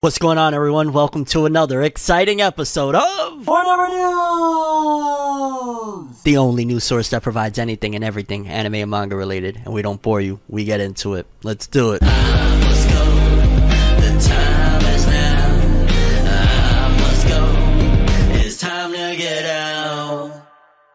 What's going on, everyone? Welcome to another exciting episode of Forever News! the only news source that provides anything and everything anime and manga related, and we don't bore you. We get into it. Let's do it.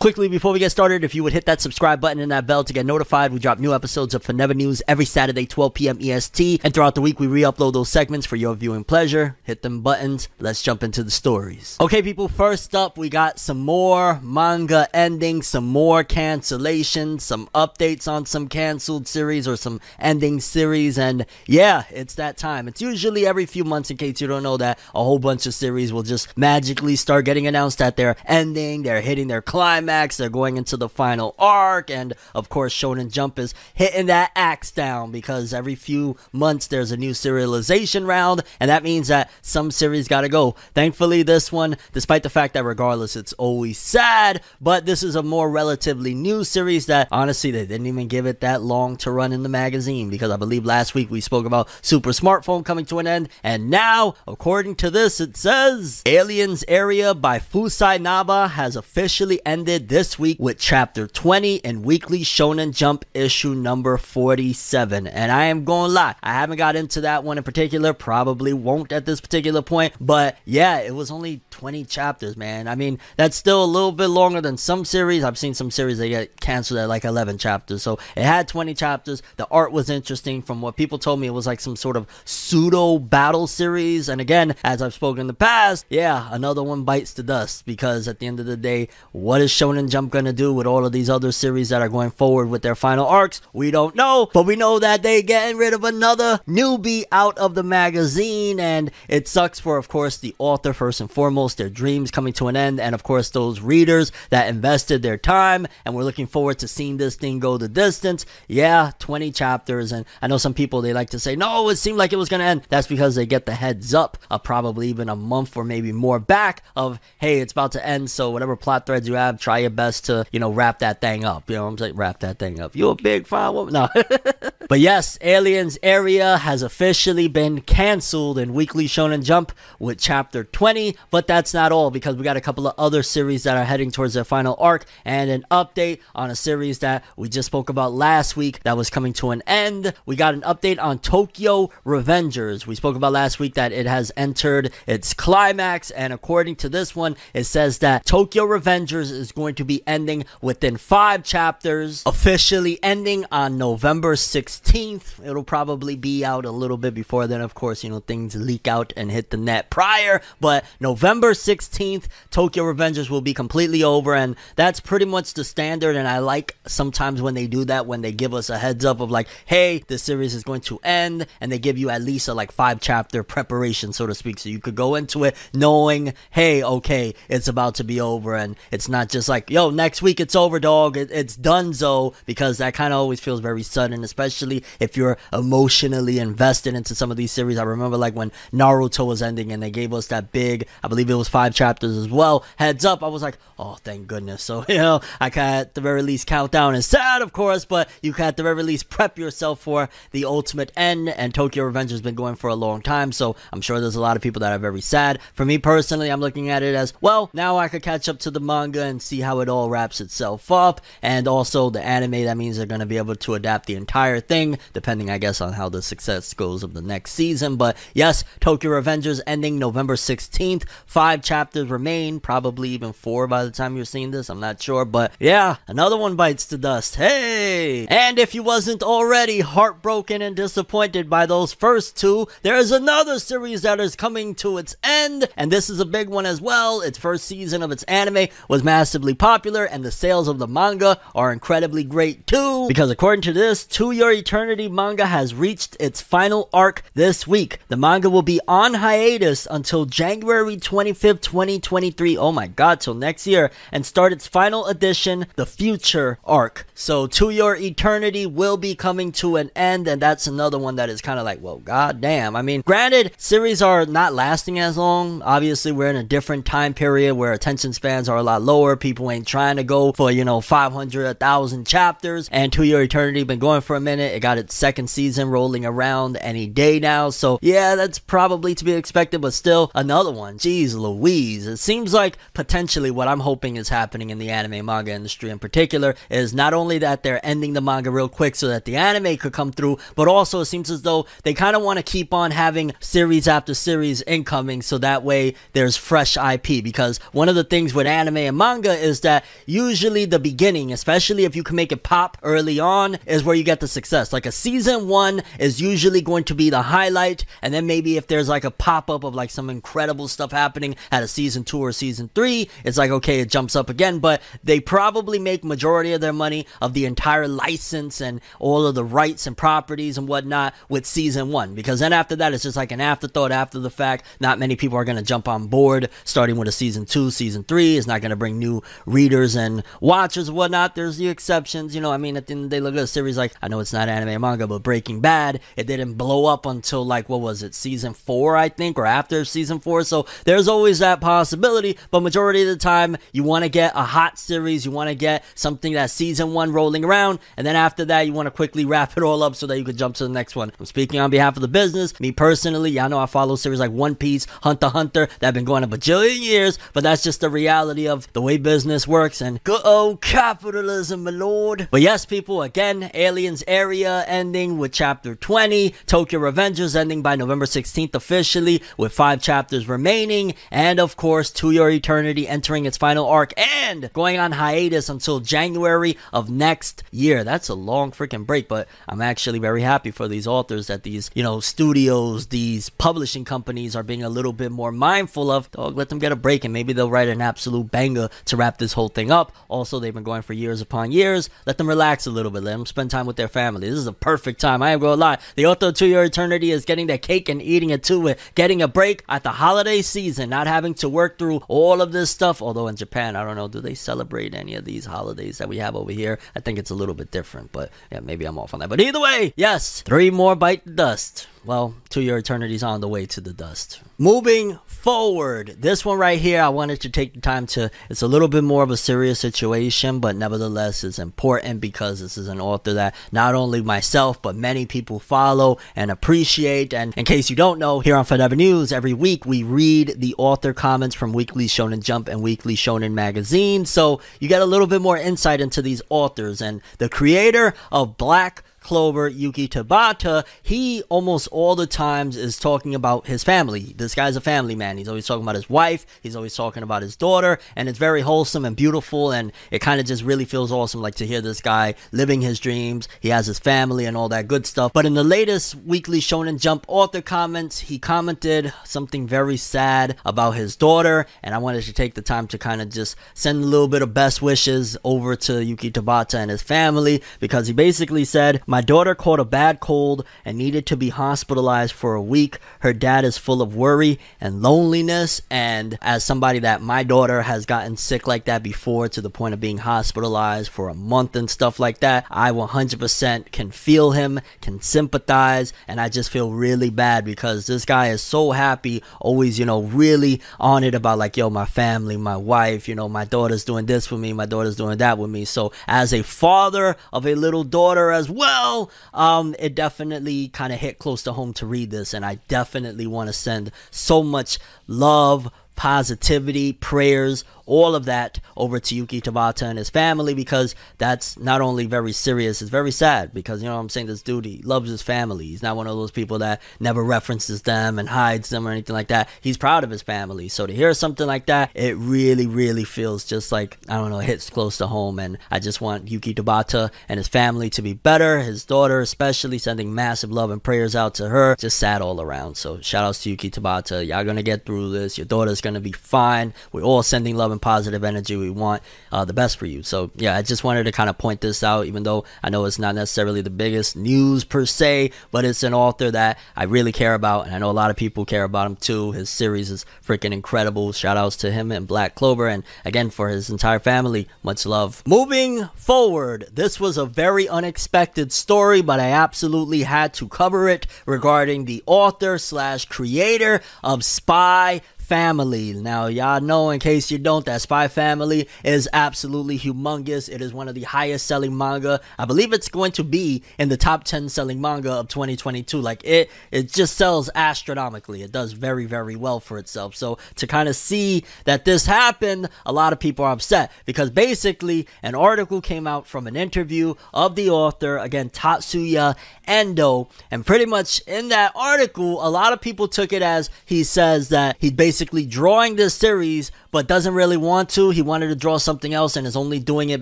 Quickly, before we get started, if you would hit that subscribe button and that bell to get notified, we drop new episodes of Forever News every Saturday, 12 p.m. EST, and throughout the week, we re-upload those segments for your viewing pleasure. Hit them buttons. Let's jump into the stories. Okay, people, first up, we got some more manga endings, some more cancellations, some updates on some canceled series or some ending series, and yeah, it's that time. It's usually every few months, in case you don't know that, a whole bunch of series will just magically start getting announced that they're ending, they're hitting their climax, they're going into the final arc, and of course, Shonen Jump is hitting that axe down because every few months there's a new serialization round, and that means that some series gotta go. Thankfully, this one, despite the fact that regardless it's always sad, but this is a more relatively new series that honestly they didn't even give it that long to run in the magazine because I believe last week we spoke about Super Smartphone coming to an end, and now, according to this, it says Aliens Area by Fusai Naba has officially ended this week with chapter 20 in Weekly Shonen Jump issue number 47. And I am going to lie, I haven't got into that one in particular, probably won't at this particular point, but yeah, it was only 20 chapters, man. I mean, that's still a little bit longer than some series. I've seen some series that get canceled at like 11 chapters. So it had 20 chapters. The art was interesting. From what people told me, it was like some sort of pseudo battle series. And again, as I've spoken in the past, yeah, another one bites the dust because at the end of the day, what is Shonen Jump going to do with all of these other series that are going forward with their final arcs? We don't know, but we know that they getting rid of another newbie out of the magazine. And it sucks for, of course, the author first and foremost, their dreams coming to an end. And of course, those readers that invested their time and we're looking forward to seeing this thing go the distance. Yeah, 20 chapters. And I know some people, they like to say, no, it seemed like it was going to end. That's because they get the heads up of probably even a month or maybe more back of, hey, it's about to end. So whatever plot threads you have, try your best to, you know, wrap that thing up. You know I'm saying? Wrap that thing up. You a big fine woman? No. but yes, Aliens Area has officially been canceled in Weekly Shonen Jump with chapter 20. But that's not all because we got a couple of other series that are heading towards their final arc and an update on a series that we just spoke about last week that was coming to an end. We got an update on Tokyo Revengers. We spoke about last week that it has entered its climax, and according to this one, it says that Tokyo Revengers is going to be ending within five chapters, officially ending on November 16th. It'll probably be out a little bit before then, of course, you know, things leak out and hit the net prior, but November 16th, Tokyo Revengers will be completely over, and that's pretty much the standard. And I like sometimes when they do that, when they give us a heads up of like, hey, the series is going to end, and they give you at least a like five chapter preparation, so to speak, so you could go into it knowing, hey, okay, it's about to be over, and it's not just like, yo, next week it's over, dog, it, it's done, so because that kind of always feels very sudden, especially if you're emotionally invested into some of these series. I remember like when Naruto was ending and they gave us that big, I believe it was five chapters as well. Heads up, I was like, oh, thank goodness. So, you know, I can at the very least count down. It's sad, of course, but you can at the very least prep yourself for the ultimate end. And Tokyo Revenge has been going for a long time, so I'm sure there's a lot of people that are very sad. For me personally, I'm looking at it as well, now I could catch up to the manga and see how it all wraps itself up. And also the anime, that means they're going to be able to adapt the entire thing, depending, I guess, on how the success goes of the next season. But yes, Tokyo Revengers ending November 16th. Five five chapters remain, probably even four by the time you're seeing this. I'm not sure, but yeah, another one bites the dust. Hey! And if you wasn't already heartbroken and disappointed by those first two, there is another series that is coming to its end, and this is a big one as well. Its first season of its anime was massively popular, and the sales of the manga are incredibly great too. Because according to this, To Your Eternity manga has reached its final arc this week. The manga will be on hiatus until January 25th, 2023. Oh my god, till next year, and start its final edition, the Future arc. So, To Your Eternity will be coming to an end, and that's another one that is kind of like, well, god damn. I mean, granted, series are not lasting as long. Obviously, we're in a different time period where attention spans are a lot lower. People ain't trying to go for, you know, 500, 1,000 chapters, and To Your Eternity been going for a minute. It got its second season rolling around any day now, so yeah, that's probably to be expected, but still, another one. Jeez Louise. It seems like potentially what I'm hoping is happening in the anime manga industry in particular is not only that they're ending the manga real quick so that the anime could come through, but also it seems as though they kind of want to keep on having series after series incoming so that way there's fresh IP. Because one of the things with anime and manga is that usually the beginning, especially if you can make it pop early on, is where you get the success. Like a season one is usually going to be the highlight, and then maybe if there's like a pop up of like some incredible stuff happening at a season two or season three, it's like okay, it jumps up again. But they probably make majority of their money of the entire license and all of the rights and properties and whatnot with season one, because then after that it's just like an afterthought after the fact. Not many people are gonna jump on board starting with a season two, season three. is not gonna bring new readers and watchers and whatnot. There's the exceptions, you know. I mean, at the end of the day, look at a series like I know it's not anime manga, but Breaking Bad, it didn't blow up until like what was it, season four, I think, or after season four. So there's always that possibility, but majority of the time, you want to get a hot series, you want to get something that season one rolling around, and then after that, you want to quickly wrap it all up so that you can jump to the next one. I'm speaking on behalf of the business. Me personally, y'all know I follow series like One Piece, Hunter Hunter, that have been going a bajillion years, but that's just the reality of the way business works and good old capitalism, my lord. But yes, people, again, Aliens Area ending with chapter 20, Tokyo Revengers ending by November 16th officially with five chapters remaining, and of course, To Your Eternity entering its final arc and going on hiatus until January of next year. That's a long freaking break, but I'm actually very happy for these authors that these, you know, studios, these publishing companies are being a little bit more mindful of. Dog, let them get a break and maybe they'll write an absolute banger to wrap this whole thing up. Also, they've been going for years upon years. Let them relax a little bit. Let them spend time with their family. This is a perfect time. I ain't gonna lie. The author to your eternity is getting their cake and eating it too getting a break at the holiday season, not having to work through all of this stuff. Although in Japan, I don't know, do they celebrate any of these holidays that we have over here? I think it's a little bit different, but yeah, maybe I'm off on that. But either way, yes, three more bite the dust. Well, to your eternity's on the way to the dust. Moving forward, this one right here, I wanted to take the time to. It's a little bit more of a serious situation, but nevertheless, it's important because this is an author that not only myself, but many people follow and appreciate. And in case you don't know, here on Forever News, every week we read the author comments from Weekly Shonen Jump and Weekly Shonen Magazine. So you get a little bit more insight into these authors. And the creator of Black Clover Yuki Tabata, he almost all the times is talking about his family. This guy's a family man. He's always talking about his wife, he's always talking about his daughter, and it's very wholesome and beautiful, and it kind of just really feels awesome like to hear this guy living his dreams. He has his family and all that good stuff. But in the latest weekly Shonen Jump author comments, he commented something very sad about his daughter, and I wanted to take the time to kind of just send a little bit of best wishes over to Yuki Tabata and his family because he basically said, my daughter caught a bad cold and needed to be hospitalized for a week. Her dad is full of worry and loneliness. And as somebody that my daughter has gotten sick like that before to the point of being hospitalized for a month and stuff like that, I 100% can feel him, can sympathize. And I just feel really bad because this guy is so happy, always, you know, really on it about like, yo, my family, my wife, you know, my daughter's doing this for me, my daughter's doing that with me. So as a father of a little daughter as well, well, um, it definitely kind of hit close to home to read this, and I definitely want to send so much love, positivity, prayers, all of that over to Yuki Tabata and his family because that's not only very serious, it's very sad because, you know I'm saying, this dude, he loves his family. He's not one of those people that never references them and hides them or anything like that. He's proud of his family. So to hear something like that, it really, really feels just like, I don't know, it hits close to home. And I just want Yuki Tabata and his family to be better. His daughter, especially, sending massive love and prayers out to her. Just sad all around. So shout outs to Yuki Tabata. Y'all gonna get through this. Your daughter's gonna be fine. We're all sending love and positive energy. We want uh, the best for you. So yeah, I just wanted to kind of point this out, even though I know it's not necessarily the biggest news per se, but it's an author that I really care about, and I know a lot of people care about him too. His series is freaking incredible. Shout outs to him and Black Clover, and again for his entire family. Much love. Moving forward, this was a very unexpected story, but I absolutely had to cover it regarding the author slash creator of Spy Family. Now, y'all know, in case you don't, that Spy Family is absolutely humongous. It is one of the highest selling manga. I believe it's going to be in the top 10 selling manga of 2022. Like, it, it just sells astronomically. It does very, very well for itself. So, to kind of see that this happened, a lot of people are upset because basically an article came out from an interview of the author, again, Tatsuya Endo. And pretty much in that article, a lot of people took it as he says that he basically basically drawing this series but doesn't really want to. He wanted to draw something else and is only doing it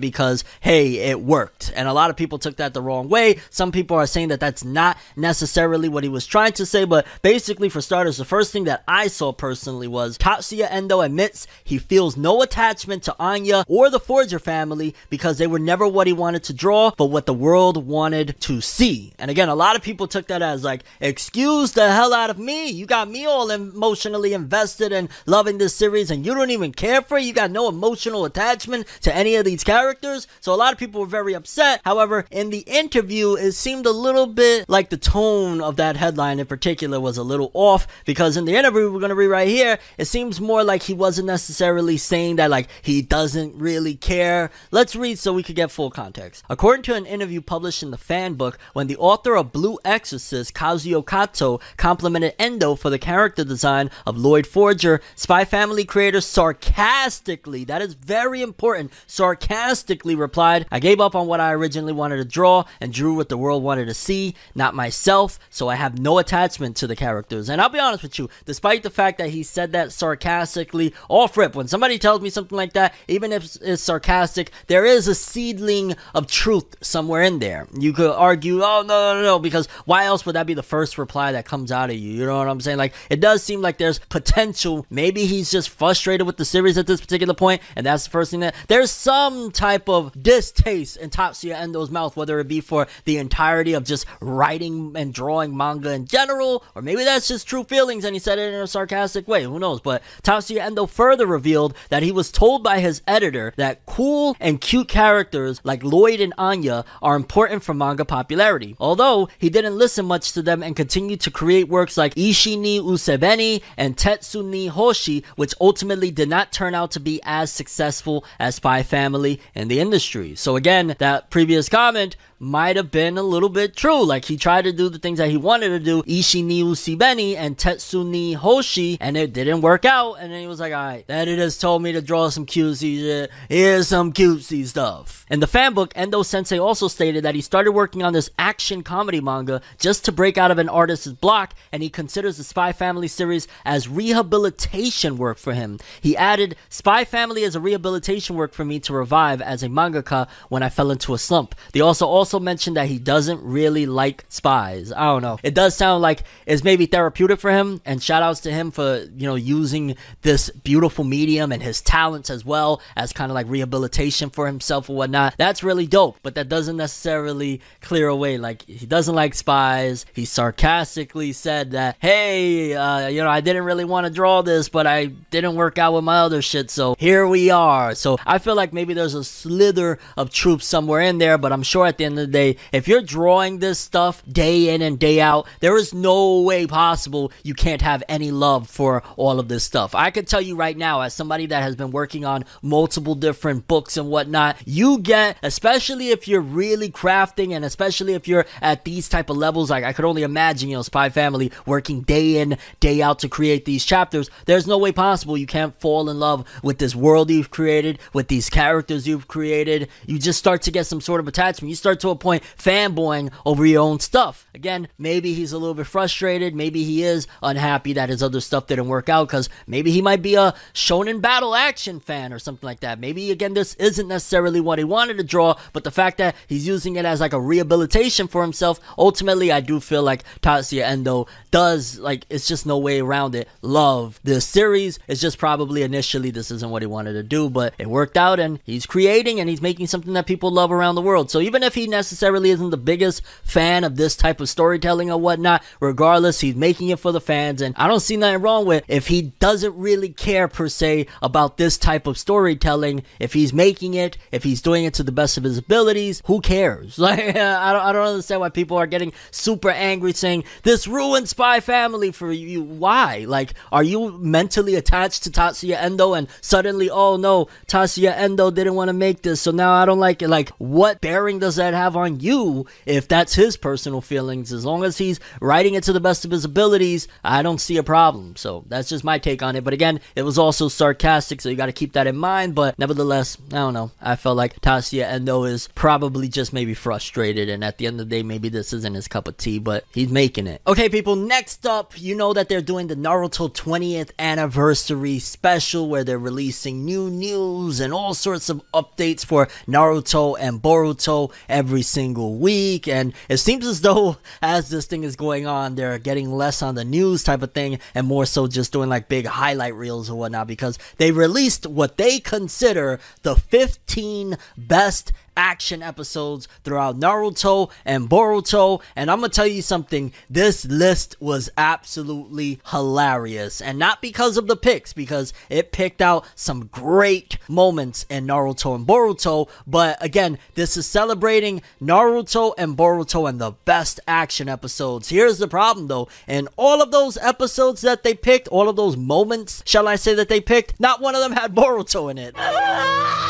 because, hey, it worked. And a lot of people took that the wrong way. Some people are saying that that's not necessarily what he was trying to say, but basically, for starters, the first thing that I saw personally was Tatsuya Endo admits he feels no attachment to Anya or the Forger family because they were never what he wanted to draw, but what the world wanted to see. And again, a lot of people took that as like, excuse the hell out of me. You got me all emotionally invested and loving this series, and you don't even even care for. You got no emotional attachment to any of these characters. So a lot of people were very upset. However, in the interview, it seemed a little bit like the tone of that headline in particular was a little off because in the interview we're going to read right here, it seems more like he wasn't necessarily saying that like he doesn't really care. Let's read so we could get full context. According to an interview published in the fan book, when the author of Blue Exorcist, Kazue Kato, complimented Endo for the character design of Lloyd Forger, Spy Family creator Sar sarcastically, that is very important, sarcastically replied, I gave up on what I originally wanted to draw and drew what the world wanted to see, not myself, so I have no attachment to the characters. And I'll be honest with you, despite the fact that he said that sarcastically, off rip, when somebody tells me something like that, even if it's sarcastic, there is a seedling of truth somewhere in there. You could argue, oh, no, no, no, because why else would that be the first reply that comes out of you? You know what I'm saying? Like, it does seem like there's potential. Maybe he's just frustrated with the the series at this particular point, and that's the first thing that there's some type of distaste in Tatsuya Endo's mouth, whether it be for the entirety of just writing and drawing manga in general, or maybe that's just true feelings and he said it in a sarcastic way. Who knows? But Tatsuya Endo further revealed that he was told by his editor that cool and cute characters like Lloyd and Anya are important for manga popularity. Although he didn't listen much to them and continued to create works like Ishi ni Usubeni and Tetsu ni Hoshi, which ultimately did not turn out to be as successful as Spy Family in the industry. So again, that previous comment might have been a little bit true. Like he tried to do the things that he wanted to do, Ishi ni Usubeni and Tetsu ni Hoshi, and it didn't work out. And then he was like, alright, that it has told me to draw some cutesy shit. Here's some cutesy stuff. In the fan book, Endo Sensei also stated that he started working on this action comedy manga just to break out of an artist's block, and he considers the Spy Family series as rehabilitation work for him. He added, Spy Family is a rehabilitation work for me to revive as a mangaka when I fell into a slump. They also also also mentioned that he doesn't really like spies. I don't know. It does sound like it's maybe therapeutic for him, and shout outs to him for, you know, using this beautiful medium and his talents as well as kind of like rehabilitation for himself or whatnot. That's really dope, but that doesn't necessarily clear away. Like, he doesn't like spies. He sarcastically said that, hey, uh, you know, I didn't really want to draw this, but I didn't work out with my other shit, so here we are. So I feel like maybe there's a slither of truth somewhere in there, but I'm sure at the end of the day, if you're drawing this stuff day in and day out, there is no way possible you can't have any love for all of this stuff. I can tell you right now, as somebody that has been working on multiple different books and whatnot, you get, especially if you're really crafting and especially if you're at these type of levels, like I could only imagine, you know, Spy Family working day in, day out to create these chapters. There's no way possible you can't fall in love with this world you've created, with these characters you've created. You just start to get some sort of attachment. You start to a point fanboying over your own stuff. Again, maybe he's a little bit frustrated. Maybe he is unhappy that his other stuff didn't work out because maybe he might be a shonen battle action fan or something like that. Maybe again, this isn't necessarily what he wanted to draw, but the fact that he's using it as like a rehabilitation for himself, ultimately, I do feel like Tatsuya Endo does like it's just no way around it. Love this series. It's just probably initially this isn't what he wanted to do, but it worked out and he's creating and he's making something that people love around the world. So even if he necessarily isn't the biggest fan of this type of storytelling or whatnot, regardless, he's making it for the fans and I don't see nothing wrong with if he doesn't really care per se about this type of storytelling. If he's making it, if he's doing it to the best of his abilities, who cares? Like I don't, I don't understand why people are getting super angry saying this ruined Spy Family for you. Why? Like, are you mentally attached to Tatsuya Endo and suddenly, oh no, Tatsuya Endo didn't want to make this, so now I don't like it. Like, what bearing does that have on you if that's his personal feelings? As long as he's writing it to the best of his abilities, I don't see a problem. So that's just my take on it. But again, it was also sarcastic, so you got to keep that in mind. But nevertheless, I don't know. I felt like Tatsuya Endo is probably just maybe frustrated, and at the end of the day, maybe this isn't his cup of tea, but he's making it. Okay, people, next up, you know that they're doing the Naruto 20th anniversary special where they're releasing new news and all sorts of updates for Naruto and Boruto every single week. And it seems as though as this thing is going on, they're getting less on the news type of thing and more so just doing like big highlight reels or whatnot because they released what they consider the 15 best action episodes throughout Naruto and Boruto. And I'm gonna tell you something, this list was absolutely hilarious. And not because of the picks, because it picked out some great moments in Naruto and Boruto. But again, this is celebrating Naruto and Boruto and the best action episodes. Here's the problem though, in all of those episodes that they picked, all of those moments, shall I say that they picked, not one of them had Boruto in it.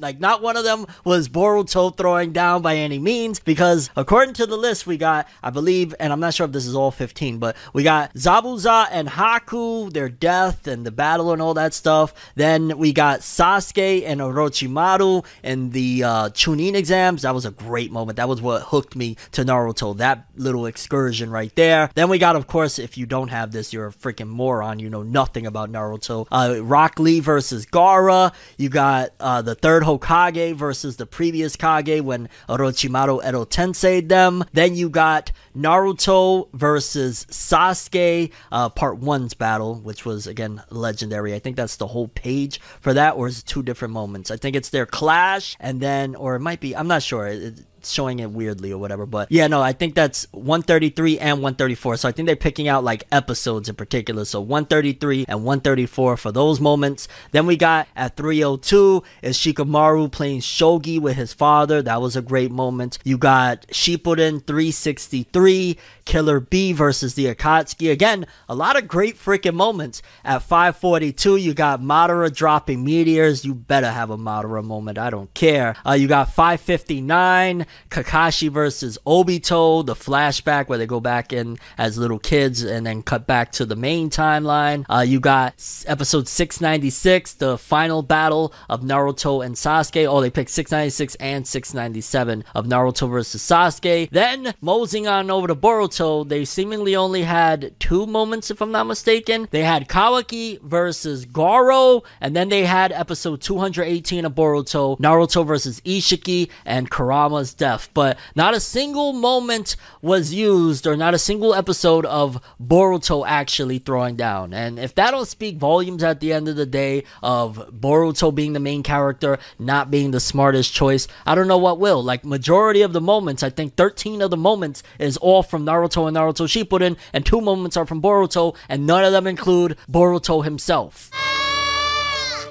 Like, not one of them was Boruto throwing down by any means, because according to the list, we got, I believe, and I'm not sure if this is all 15, but we got Zabuza and Haku, their death and the battle and all that stuff. Then we got Sasuke and Orochimaru and the uh, Chunin exams. That was a great moment. That was what hooked me to Naruto. That little excursion right there. Then we got, of course, if you don't have this, you're a freaking moron. You know nothing about Naruto. Uh, Rock Lee versus Gaara. You got uh, the third Hokage versus the previous Kage when Orochimaru Edo Tensei them. Then you got Naruto versus Sasuke, uh, part one's battle, which was again legendary. I think that's the whole page for that, or is it two different moments? I think it's their clash, and then, or it might be, I'm not sure. It, showing it weirdly or whatever. But yeah, no, I think that's 133 and 134. So I think they're picking out like episodes in particular. So 133 and 134 for those moments. Then we got at 302 is Shikamaru playing shogi with his father. That was a great moment. You got Shippuden 363, Killer B versus the Akatsuki. Again, a lot of great freaking moments. At 542, you got Madara dropping meteors. You better have a Madara moment. I don't care. Uh, you got 559, Kakashi versus Obito, the flashback where they go back in as little kids and then cut back to the main timeline. Uh, you got episode 696, the final battle of Naruto and Sasuke. Oh, they picked 696 and 697 of Naruto versus Sasuke. Then, moseying on over to Boruto, they seemingly only had two moments, if I'm not mistaken. They had Kawaki versus Garo, and then they had episode 218 of Boruto, Naruto versus Ishiki, and Kurama's death. But not a single moment was used, or not a single episode of Boruto actually throwing down. And if that don't speak volumes at the end of the day of Boruto being the main character, not being the smartest choice, I don't know what will. Like, majority of the moments, I think 13 of the moments is all from Naruto and Naruto Shippuden, and two moments are from Boruto, and none of them include Boruto himself.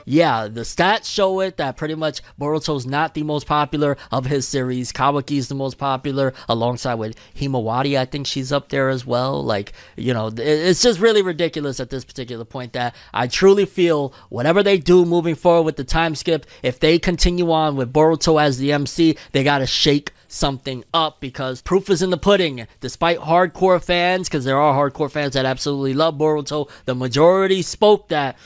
Yeah, the stats show it that pretty much Boruto's not the most popular of his series. Kawaki's the most popular, alongside with Himawari. I think she's up there as well. Like, you know, it's just really ridiculous at this particular point that I truly feel whatever they do moving forward with the time skip, if they continue on with Boruto as the MC, they gotta shake something up because proof is in the pudding. Despite hardcore fans, because there are hardcore fans that absolutely love Boruto, the majority spoke that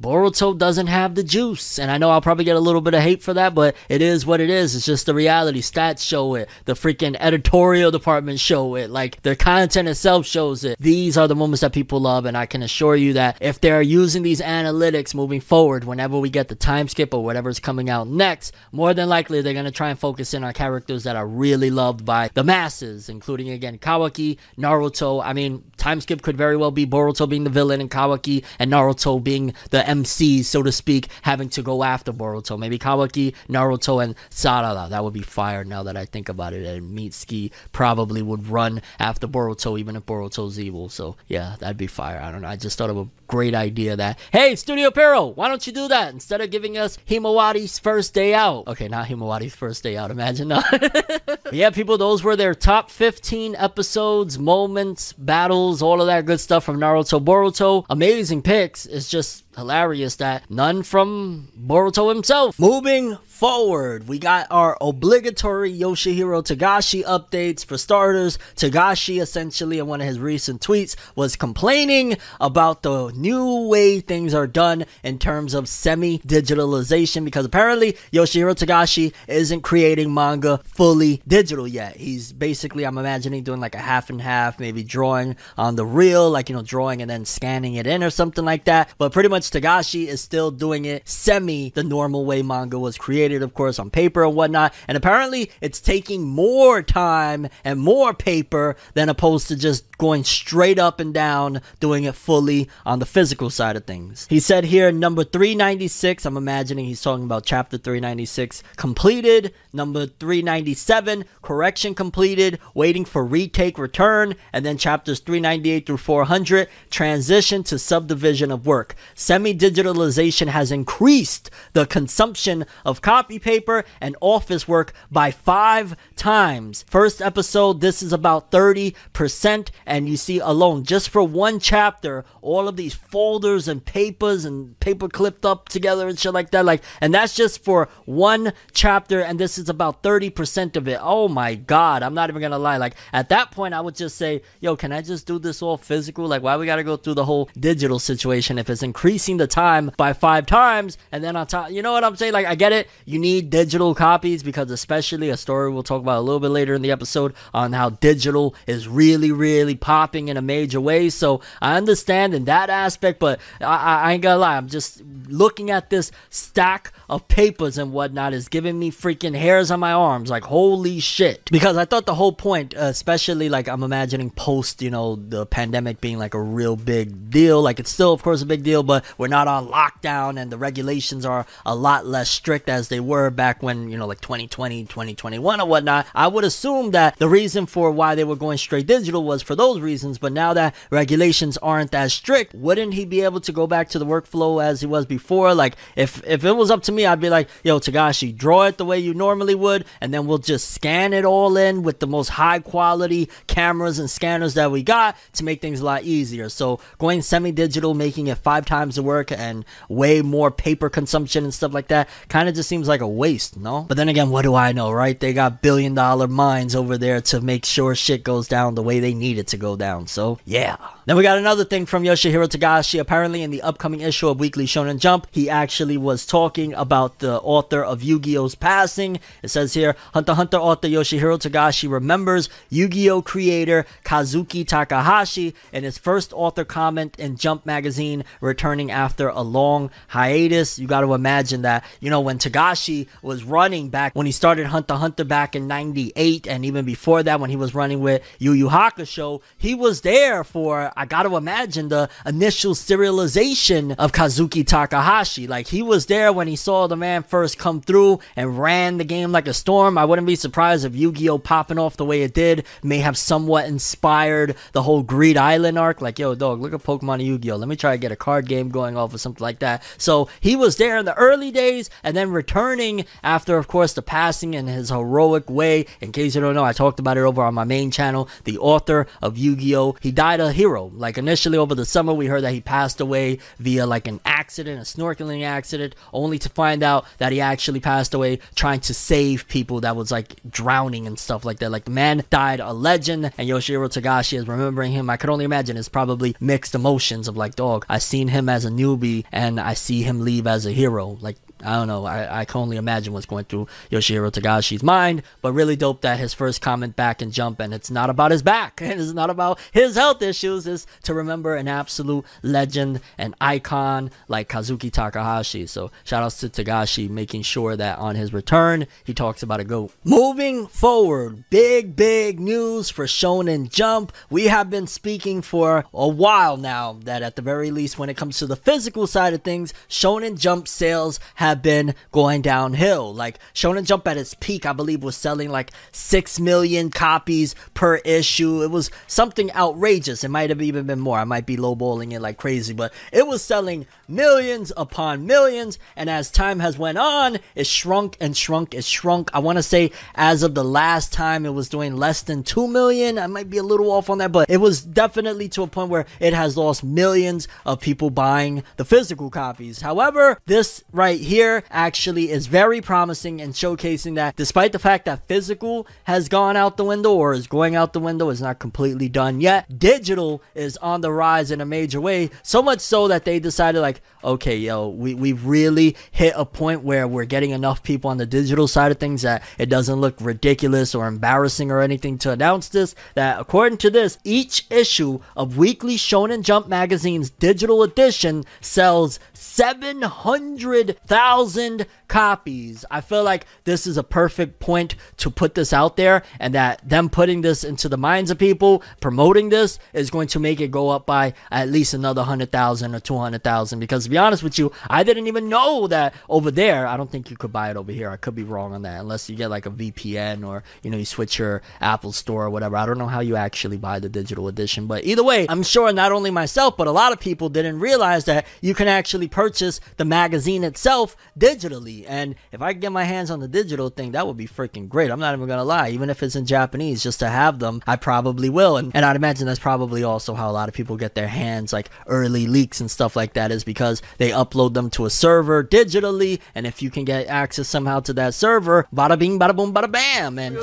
Boruto doesn't have the juice. And I know I'll probably get a little bit of hate for that, but it is what it is. It's just the reality. Stats show it. The freaking editorial department show it. Like the content itself shows it. These are the moments that people love. And I can assure you that if they're using these analytics moving forward, whenever we get the time skip or whatever's coming out next, more than likely they're going to try and focus in on characters that are really loved by the masses, including again Kawaki, Naruto. I mean, time skip could very well be Boruto being the villain and Kawaki and Naruto being the MCs, so to speak, having to go after Boruto. Maybe Kawaki, Naruto, and Sarada. That would be fire now that I think about it. And Mitsuki probably would run after Boruto, even if Boruto's evil. So, yeah, that'd be fire. I don't know. I just thought of a great idea that, hey, Studio Pierrot, why don't you do that instead of giving us Himawari's first day out? Okay, not Himawari's first day out. Imagine that. yeah, people, those were their top 15 episodes, moments, battles, all of that good stuff from Naruto Boruto. Amazing picks. It's just hilarious that none from Boruto himself. Moving forward, we got our obligatory Yoshihiro Togashi updates. For starters, Togashi essentially in one of his recent tweets was complaining about the new way things are done in terms of semi-digitalization because apparently Yoshihiro Togashi isn't creating manga fully digital yet. He's basically, I'm imagining, doing like a half and half, maybe drawing on the reel, like, you know, drawing and then scanning it in or something like that. But pretty much Togashi is still doing it semi the normal way manga was created, of course, on paper and whatnot. And apparently it's taking more time and more paper than opposed to just going straight up and down, doing it fully on the physical side of things. He said here, number 396, I'm imagining he's talking about chapter 396, completed. Number 397, correction completed, waiting for retake return. And then chapters 398 through 400, transition to subdivision of work. Semi digitalization has increased the consumption of copy paper and office work by five times. First episode, this is about 30%. And you see alone, just for one chapter, all of these folders and papers and paper clipped up together and shit like that. Like, and that's just for one chapter. And this is about 30% of it. Oh my God. I'm not even to lie. Like, at that point, I would just say, yo, can I just do this all physical? Like, why we got to go through the whole digital situation if it's increasing the time by five times? And then on top, you know what I'm saying? Like, I get it. You need digital copies because, especially a story we'll talk about a little bit later in the episode on how digital is really, really popping in a major way. So I understand in that aspect, but I, I ain't gonna lie. I'm just looking at this stack of papers and whatnot is giving me freaking hairs on my arms. Like, holy shit. Because I thought the whole point, uh, especially like I'm imagining post, you know, the pandemic being like a real big deal. Like, it's still, of course, a big deal, but we're not on lockdown and the regulations are a lot less strict as they were back when, you know, like 2020, 2021 or whatnot. I would assume that the reason for why they were going straight digital was for those reasons. But now that regulations aren't as strict, wouldn't he be able to go back to the workflow as he was before? Like, if, if it was up to me, I'd be like, yo, Togashi, draw it the way you normally would, and then we'll just scan it all in with the most high quality cameras and scanners that we got to make things a lot easier. So going semi digital, making it five times the work and way more paper consumption and stuff like that kind of just seems like a waste, no? But then again, what do I know, right? They got billion dollar minds over there to make sure shit goes down the way they need it to go down. So, yeah. Then we got another thing from Yoshihiro Togashi, Apparently, in the upcoming issue of Weekly Shonen Jump, he actually was talking about the author of Yu Gi Oh's passing. It says here Hunter Hunter author Yoshihiro Togashi remembers Yu Gi Oh creator Kazuki Takahashi in his first author comment in Jump magazine, returning after a long hiatus. You got to imagine that, you know, when Togashi was running back, when he started Hunter Hunter back in 98, and even before that, when he was running with Yu Yu Hakusho, he was there for, I gotta imagine, the initial serialization of Kazuki Takahashi. Like, he was there when he saw the man first come through and ran the game like a storm. I wouldn't be surprised if Yu Gi Oh! popping off the way it did may have somewhat inspired the whole Greed Island arc. Like, yo, dog, look at Pokemon Yu Gi Oh! Let me try to get a card game going off or something like that. So he was there in the early days and then returning after, of course, the passing in his heroic way. In case you don't know, I talked about it over on my main channel. The author of Yu Gi Oh! He died a hero. Like, initially over the summer, we heard that he passed away via like an accident, a snorkeling accident, only to find out that he actually passed away trying to save people that was like drowning and stuff like that. Like, the man died a legend, and Yoshihiro Togashi is remembering him. I could only imagine it's probably mixed emotions of like, dog, I seen him as a newbie and I see him leave as a hero. Like, I don't know. I, I can only imagine what's going through Yoshihiro Togashi's mind, but really dope that his first comment back and jump, and it's not about his back, and it's not about his health issues, is to remember an absolute legend, an icon like Kazuki Takahashi. So shout outs to Togashi making sure that on his return, he talks about a goat. Moving forward, big, big news for Shonen Jump. We have been speaking for a while now that at the very least, when it comes to the physical side of things, Shonen Jump sales have have been going downhill. Like Shonen Jump at its peak, I believe, was selling like six million copies per issue. It was something outrageous. It might have even been more. I might be lowballing it like crazy, but it was selling millions upon millions. And as time has went on, it shrunk and shrunk. It shrunk. I want to say as of the last time, it was doing less than two million. I might be a little off on that, but it was definitely to a point where it has lost millions of people buying the physical copies. However, this right here here actually is very promising and showcasing that despite the fact that physical has gone out the window or is going out the window, is not completely done yet, digital is on the rise in a major way. So much so that they decided, like, okay, yo, we, we've really hit a point where we're getting enough people on the digital side of things that it doesn't look ridiculous or embarrassing or anything to announce this. That according to this, each issue of Weekly Shonen Jump magazine's digital edition sells 700,000 copies. I feel like this is a perfect point to put this out there and that them putting this into the minds of people, promoting this is going to make it go up by at least another 100,000 or 200,000 because to be honest with you, I didn't even know that over there. I don't think you could buy it over here. I could be wrong on that unless you get like a VPN or you know you switch your Apple store or whatever. I don't know how you actually buy the digital edition, but either way, I'm sure not only myself but a lot of people didn't realize that you can actually purchase the magazine itself digitally. And if I get my hands on the digital thing, that would be freaking great. I'm not even gonna lie. Even if it's in Japanese, just to have them, I probably will. And, and I'd imagine that's probably also how a lot of people get their hands, like early leaks and stuff like that, is because they upload them to a server digitally. And if you can get access somehow to that server, bada bing, bada boom, bada bam. And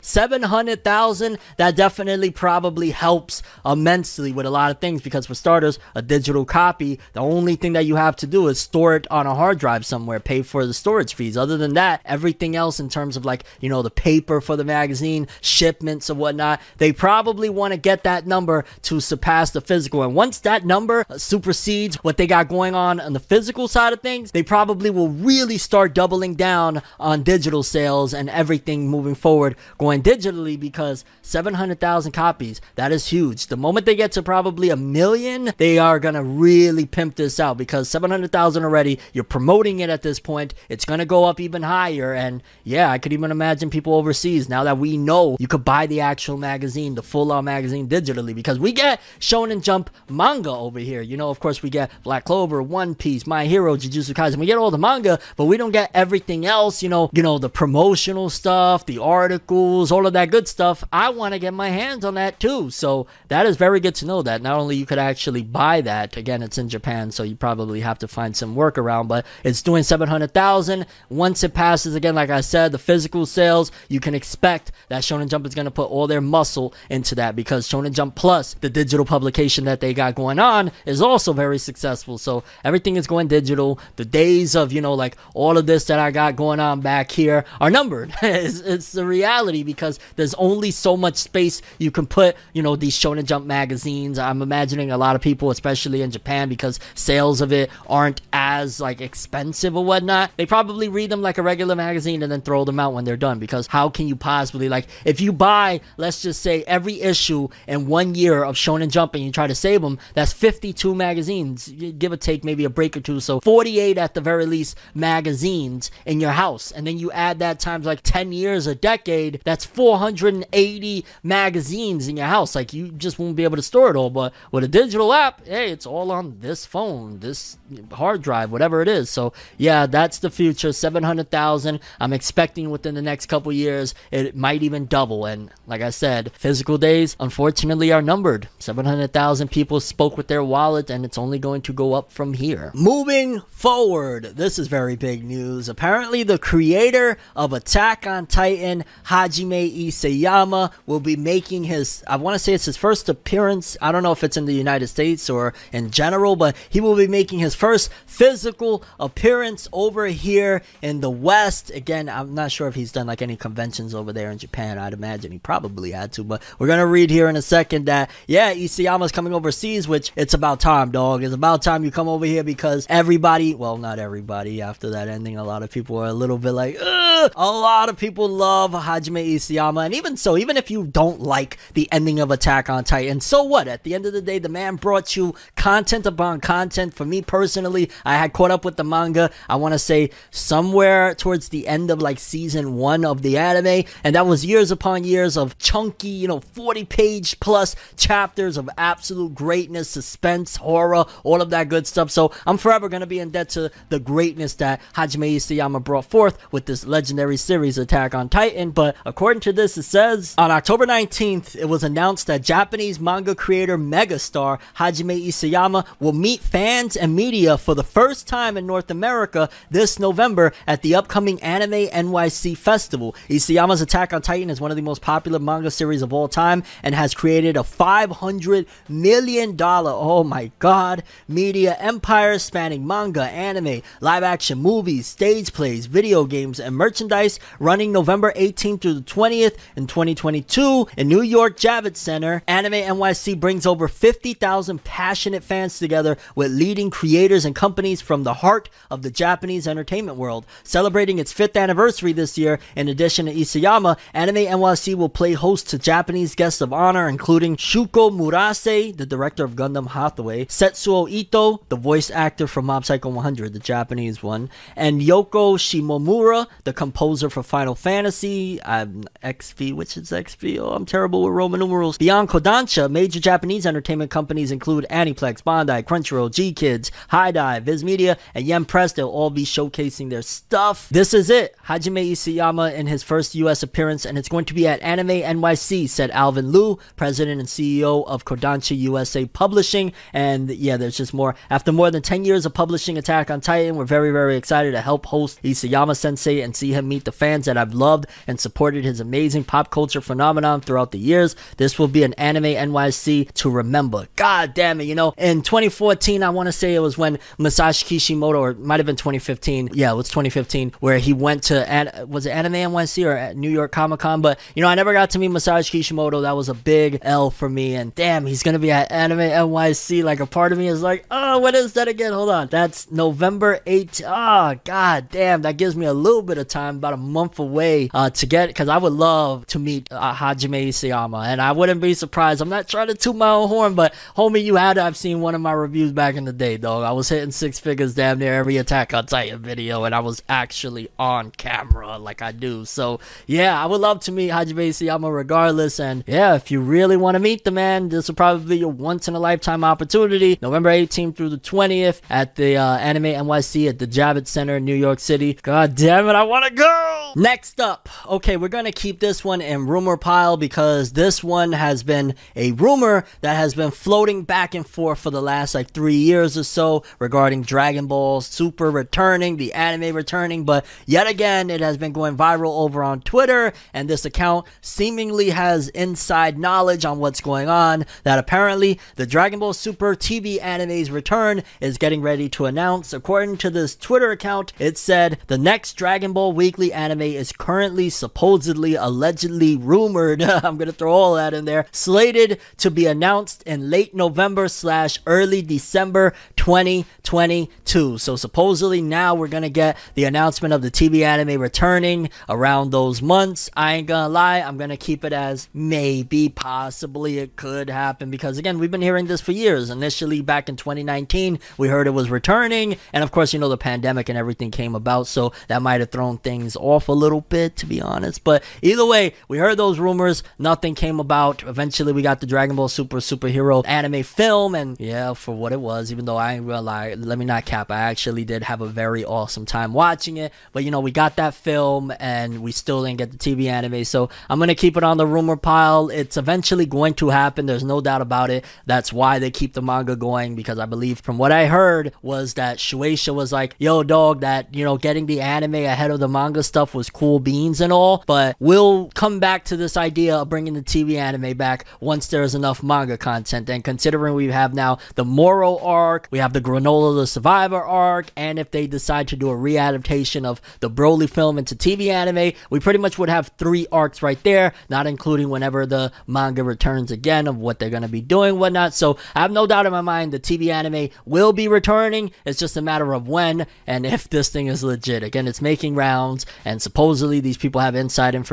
700,000, that definitely probably helps immensely with a lot of things because for starters, a digital copy, the only thing that you have to do is store it on a hard drive somewhere, pay for the storage fees. Other than that, everything else in terms of like, you know, the paper for the magazine, shipments and whatnot, they probably want to get that number to surpass the physical. And once that number supersedes what they got going on on the physical side of things, they probably will really start doubling down on digital sales and everything moving forward going digitally because 700,000 copies, that is huge. The moment they get to probably a million, they are going to really pimp this out because 700,000 already, you're promoting it at this point. It's going to go up even higher. And yeah, I could even imagine people overseas now that we know you could buy the actual magazine, the full on magazine digitally because we get Shonen Jump manga over here. You know, of course, we get Black Clover, One Piece, My Hero, Jujutsu Kaisen. We get all the manga, but we don't get everything else. You know, you know the promotional stuff, the articles, all of that good stuff. I want to get my hands on that too. So that is very good to know that not only you could actually buy that, again, it's in Japan, so you probably have to find some workaround, but it's doing 700,000. Once it passes, again, like I said, the physical sales, you can expect that Shonen Jump is going to put all their muscle into that because Shonen Jump Plus, the digital publication that they got going on, is also very successful. So everything is going digital. The days of, you know, like all of this that I got going on back here are numbered. it's, it's the reality because there's only so much space you can put, you know, these Shonen Jump magazines. I'm imagining a lot of people, especially in Japan, because sales of it aren't as like expensive or whatnot. They probably read them like a regular magazine and then throw them out when they're done. Because how can you possibly like if you buy, let's just say every issue in one year of Shonen Jump and you try to save them, that's 52 magazines, give or take maybe a break or two. So 48 at the very least magazines in your house, and then you add that times like 10 years, a decade. 480 magazines in your house. Like you just won't be able to store it all. But with a digital app, hey, it's all on this phone, this hard drive, whatever it is. So yeah, that's the future. 700,000. I'm expecting within the next couple years it might even double. And like I said, physical days unfortunately are numbered. 700,000 people spoke with their wallet, and it's only going to go up from here. Moving forward, this is very big news. Apparently, the creator of Attack on Titan, Hajime Isayama, will be making his, I want to say it's his first appearance. I don't know if it's in the United States or in general, but he will be making his first physical appearance over here in the West. Again, I'm not sure if he's done like any conventions over there in Japan. I'd imagine he probably had to, but we're going to read here in a second that, yeah, Isayama's coming overseas, which it's about time, dog. It's about time you come over here because everybody, well, not everybody, after that ending, a lot of people are a little bit like, Ugh! a lot of people love Hajime Isayama. And even so, even if you don't like the ending of Attack on Titan, so what? At the end of the day, the man brought you content upon content. For me personally, I had caught up with the manga, I want to say somewhere towards the end of like season one of the anime. And that was years upon years of chunky, you know, 40 page plus chapters of absolute greatness, suspense, horror, all of that good stuff. So I'm forever going to be in debt to the greatness that Hajime Isayama brought forth with this legendary series, Attack on Titan. But according to this, it says on October 19th, it was announced that Japanese manga creator megastar Hajime Isayama will meet fans and media for the first time in North America this November at the upcoming Anime NYC Festival. Isayama's Attack on Titan is one of the most popular manga series of all time and has created a 500 million dollar, oh my god, media empire spanning manga, anime, live action movies, stage plays, video games, and merchandise running November 18th through the 20th in 2022 in New York Javits Center. Anime NYC brings over 50,000 passionate fans together with leading creators and companies from the heart of the Japanese entertainment world. Celebrating its fifth anniversary this year, in addition to Isayama, Anime NYC will play host to Japanese guests of honor, including Shuko Murase, the director of Gundam Hathaway, Setsuo Ito, the voice actor from Mob Psycho 100, the Japanese one, and Yoko Shimomura, the composer for Final Fantasy, um, XV, which is XV, oh, I'm terrible with Roman numerals. Beyond Kodansha, major Japanese entertainment companies include Aniplex, Bandai, Crunchyroll, G-Kids, HIDIVE, Viz Media, and Yen Press. They'll all be showcasing their stuff. This is it. Hajime Isayama in his first US appearance, and it's going to be at Anime NYC, said Alvin Lu, president and CEO of Kodansha USA Publishing. And yeah, there's just more. After more than 10 years of publishing Attack on Titan, we're very, very excited to help host Isayama sensei and see him meet the fans that I've loved and supported his amazing pop culture phenomenon throughout the years. This will be an Anime NYC to remember. God damn it, you know, in 2014, I want to say it was when Masashi Kishimoto, or it might have been 2015. Yeah, it was 2015, where he went to, was it Anime NYC or at New York Comic Con? But, you know, I never got to meet Masashi Kishimoto. That was a big L for me. And damn, he's going to be at Anime NYC. Like, a part of me is like, oh, what is that again? Hold on. That's November 8th. Oh, god damn. That gives me a little bit of time, about a month away uh, to get, because I would love to meet uh, Hajime Isayama. And I wouldn't be surprised. I'm not trying to toot my own horn, but homie, you had to have seen one of my reviews back in the day, dog. I was hitting six figures damn near every Attack on Titan video, and I was actually on camera like I do. So, yeah, I would love to meet Hajime Isayama regardless. And yeah, if you really want to meet the man, this will probably be a once in a lifetime opportunity. November 18th through the 20th at the uh, Anime NYC at the Javits Center in New York City. God damn it, I want to go! Next up, okay, we're gonna keep this one in rumor pile because this one has been a rumor that has been floating back and forth for the last like three years or so regarding Dragon Ball Super returning, the anime returning, but yet again, it has been going viral over on Twitter, and this account seemingly has inside knowledge on what's going on. That apparently the Dragon Ball Super TV anime's return is getting ready to announce. According to this Twitter account, it said the next Dragon Ball Weekly anime is currently supposedly allegedly rumored, I'm going to throw all that in there, slated to be announced in late November slash early December 2022. So supposedly now we're going to get the announcement of the TV anime returning around those months. I ain't gonna lie, I'm gonna keep it as maybe, possibly it could happen because again, we've been hearing this for years. Initially back in 2019, we heard it was returning, and of course, you know, the pandemic and everything came about, so that might have thrown things off a little bit, to be honest. But either way, we heard those rumors, nothing came about. Eventually, we got the Dragon Ball Super superhero anime film, and yeah, for what it was, even though I ain't realize, let me not cap, I actually did have a very awesome time watching it. But you know, we got that film, and we still didn't get the TV anime, so I'm gonna keep it on the rumor pile. It's eventually going to happen, there's no doubt about it. That's why they keep the manga going, because I believe from what I heard was that Shueisha was like, yo, dog, that, you know, getting the anime ahead of the manga stuff was cool beans and all, but we'll come back to this idea of bringing the TV anime back once there's enough manga content. And considering we have now the Moro arc, we have the Granola the Survivor arc, and if they decide to do a readaptation of the Broly film into TV anime, we pretty much would have three arcs right there, not including whenever the manga returns again of what they're going to be doing, whatnot. So I have no doubt in my mind the TV anime will be returning. It's just a matter of when and if this thing is legit. Again, it's making rounds, and supposedly these people have inside information.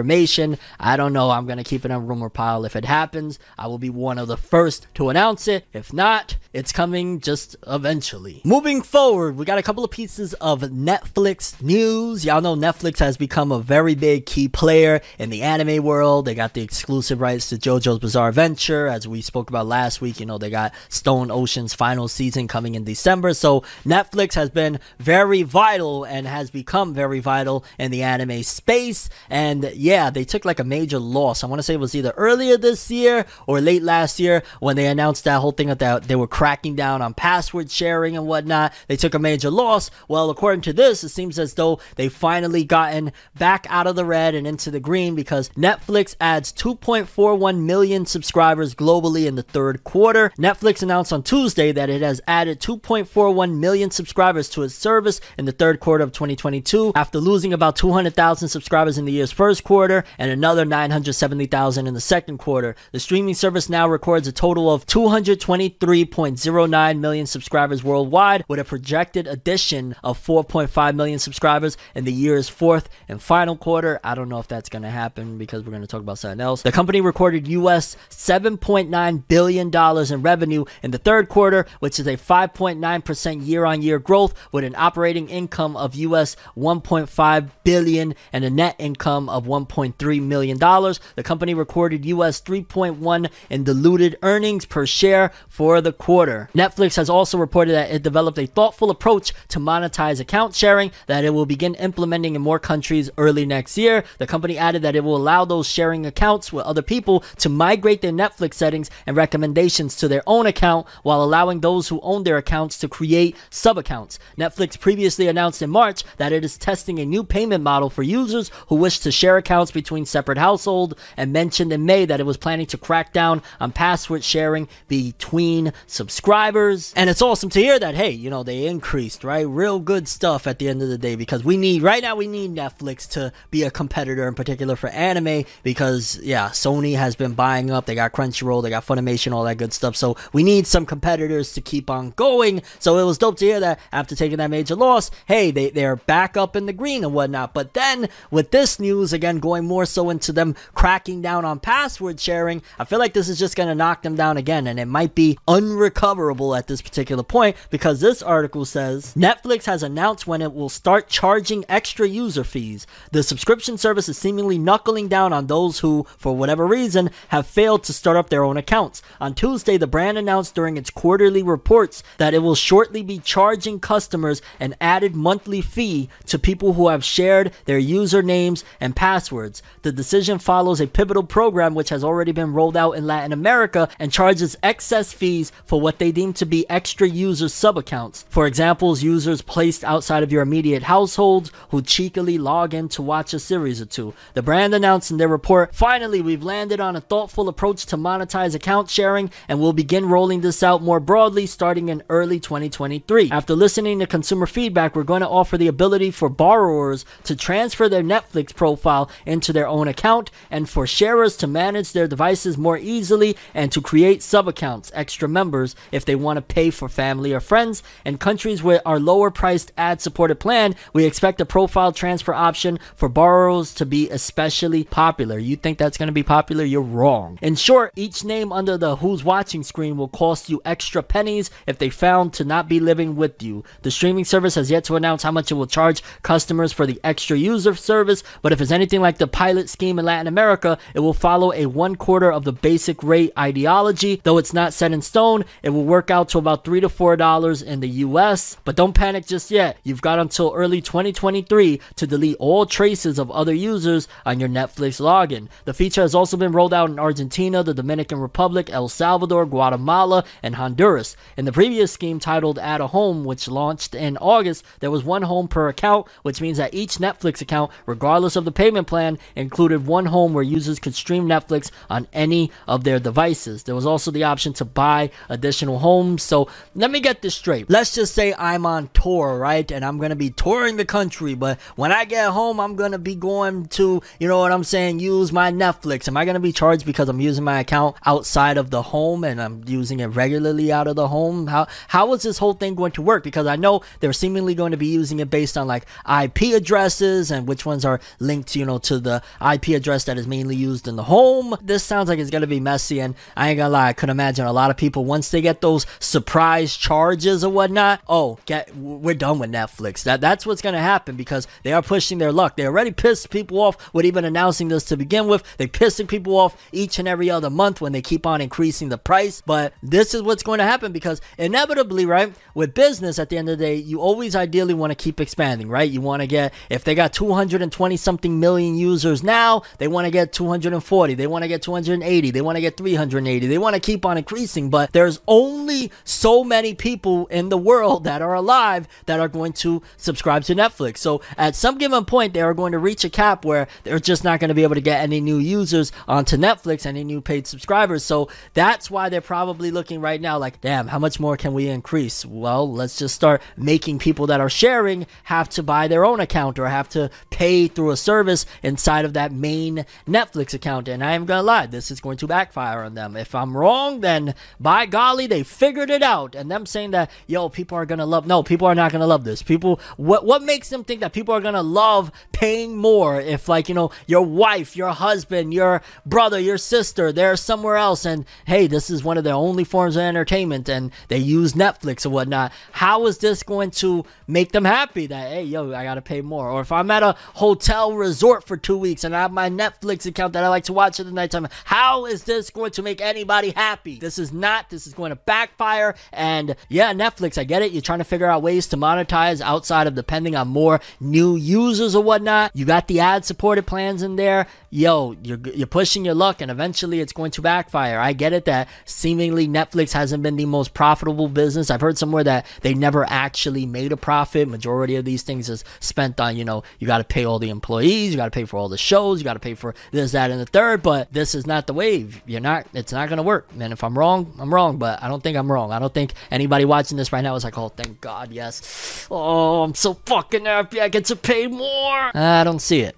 I don't know. I'm going to keep it on rumor pile. If it happens, I will be one of the first to announce it. If not, it's coming just eventually. Moving forward, we got a couple of pieces of Netflix news. Y'all know Netflix has become a very big key player in the anime world. They got the exclusive rights to JoJo's Bizarre Adventure, as we spoke about last week. You know, they got Stone Ocean's final season coming in December. So Netflix has been very vital and has become very vital in the anime space. And yeah, they took like a major loss. I want to say it was either earlier this year or late last year when they announced that whole thing that they were cracking down on password sharing and whatnot. They took a major loss. Well, according to this, it seems as though they finally gotten back out of the red and into the green because Netflix adds 2.41 million subscribers globally in the third quarter. Netflix announced on Tuesday that it has added 2.41 million subscribers to its service in the third quarter of 2022 after losing about 200,000 subscribers in the year's first quarter and another 970,000 in the second quarter. The streaming service now records a total of 223.09 million subscribers worldwide with a projected addition of 4.5 million subscribers in the year's fourth and final quarter. I don't know if that's going to happen because we're going to talk about something else. The company recorded US $7.9 billion in revenue in the third quarter, which is a 5.9% year on year growth with an operating income of US 1.5 billion and a net income of 1.3 million dollars. The company recorded US 3.1 in diluted earnings per share for the quarter. Netflix has also reported that it developed a thoughtful approach to monetize account sharing that it will begin implementing in more countries early next year. The company added that it will allow those sharing accounts with other people to migrate their Netflix settings and recommendations to their own account while allowing those who own their accounts to create sub accounts. Netflix previously announced in March that it is testing a new payment model for users who wish to share accounts between separate households and mentioned in May that it was planning to crack down on password sharing between subscribers. And it's awesome to hear that, hey, you know, they increased, right? Real good stuff at the end of the day because we need, right now, we need Netflix to be a competitor in particular for anime because, yeah, Sony has been buying up. They got Crunchyroll, they got Funimation, all that good stuff. So we need some competitors to keep on going. So it was dope to hear that after taking that major loss, hey, they, they're back up in the green and whatnot. But then with this news, again, going more so into them cracking down on password sharing, I feel like this is just going to knock them down again. And it might be unrecoverable at this particular point because this article says Netflix has announced when it will start charging extra user fees. The subscription service is seemingly knuckling down on those who, for whatever reason, have failed to start up their own accounts. On Tuesday, the brand announced during its quarterly reports that it will shortly be charging customers an added monthly fee to people who have shared their usernames and passwords. The decision follows a pivotal program which has already been rolled out in Latin America and charges excess fees for what they deem to be extra user sub accounts. For examples, users placed outside of your immediate households who cheekily log in to watch a series or two. The brand announced in their report, finally, we've landed on a thoughtful approach to monetize account sharing and we'll begin rolling this out more broadly starting in early 2023. After listening to consumer feedback, we're going to offer the ability for borrowers to transfer their Netflix profile into their own account and for sharers to manage their devices more easily and to create sub accounts, extra members, if they want to pay for family or friends. In countries with our lower priced ad supported plan, we expect the profile transfer option for borrowers to be especially popular. You think that's going to be popular? You're wrong. In short, each name under the Who's Watching screen will cost you extra pennies if they found to not be living with you. The streaming service has yet to announce how much it will charge customers for the extra user service, but if it's anything like the pilot scheme in Latin America, it will follow a one quarter of the basic rate ideology. Though it's not set in stone, it will work out to about three to four dollars in the US. But don't panic just yet. You've got until early 2023 to delete all traces of other users on your Netflix login. The feature has also been rolled out in Argentina, the Dominican Republic, El Salvador, Guatemala, and Honduras. In the previous scheme titled Add a Home, which launched in August, there was one home per account, which means that each Netflix account, regardless of the payment plan, included one home where users could stream Netflix on any of their devices. There was also the option to buy additional homes. So let me get this straight. Let's just say I'm on tour, right? And I'm going to be touring the country, but when I get home, I'm going to be going to, you know what I'm saying, use my Netflix. Am I going to be charged because I'm using my account outside of the home and I'm using it regularly out of the home? How how is this whole thing going to work? Because I know they're seemingly going to be using it based on like IP addresses and which ones are linked, you know, to the IP address that is mainly used in the home. This sounds like it's going to be messy and I ain't gonna lie, I could imagine a lot of people once they get those surprise charges or whatnot, oh, get we're done with Netflix. That that's what's gonna happen because they are pushing their luck. They already pissed people off with even announcing this to begin with. They pissing people off each and every other month when they keep on increasing the price. But this is what's going to happen because inevitably, right, with business at the end of the day, you always ideally want to keep expanding, right? You want to get if they got 220 something million users now, they want to get 240, they want to get 280, they want to get 380. They want to keep on increasing, but there's only so many people in the world that are alive that are going to subscribe to Netflix. So at some given point, they are going to reach a cap where they're just not going to be able to get any new users onto Netflix, any new paid subscribers. So that's why they're probably looking right now like, damn, how much more can we increase? Well, let's just start making people that are sharing have to buy their own account or have to pay through a service inside of that main Netflix account. And I am going to lie, this is going to backfire on them. If I'm wrong, then by golly, they figured it out. And them saying that, yo, people are gonna love no, people are not gonna love this. People what what makes them think that people are gonna love paying more if like, you know, your wife, your husband, your brother, your sister, they're somewhere else and hey, this is one of their only forms of entertainment and they use Netflix or whatnot. How is this going to make them happy that hey yo, I gotta pay more? Or if I'm at a hotel resort for two weeks and I have my Netflix account that I like to watch at the nighttime, how is this going to make anybody happy? This is not, this is going to backfire. And yeah, Netflix, I get it. You're trying to figure out ways to monetize outside of depending on more new users or whatnot. You got the ad supported plans in there. Yo, you're, you're pushing your luck and eventually it's going to backfire. I get it that seemingly Netflix hasn't been the most profitable business. I've heard somewhere that they never actually made a profit. Majority of these things is spent on, you know, you got to pay all the employees, you got to pay for all the shows, you got to pay for this, that, and the third. But this is not the wave. You're not, it's not going to work. And if I'm wrong, I'm wrong, but I don't think I'm wrong. I don't think anybody watching this right now is like, oh, thank God, yes. Oh, I'm so fucking happy I get to pay more. I don't see it.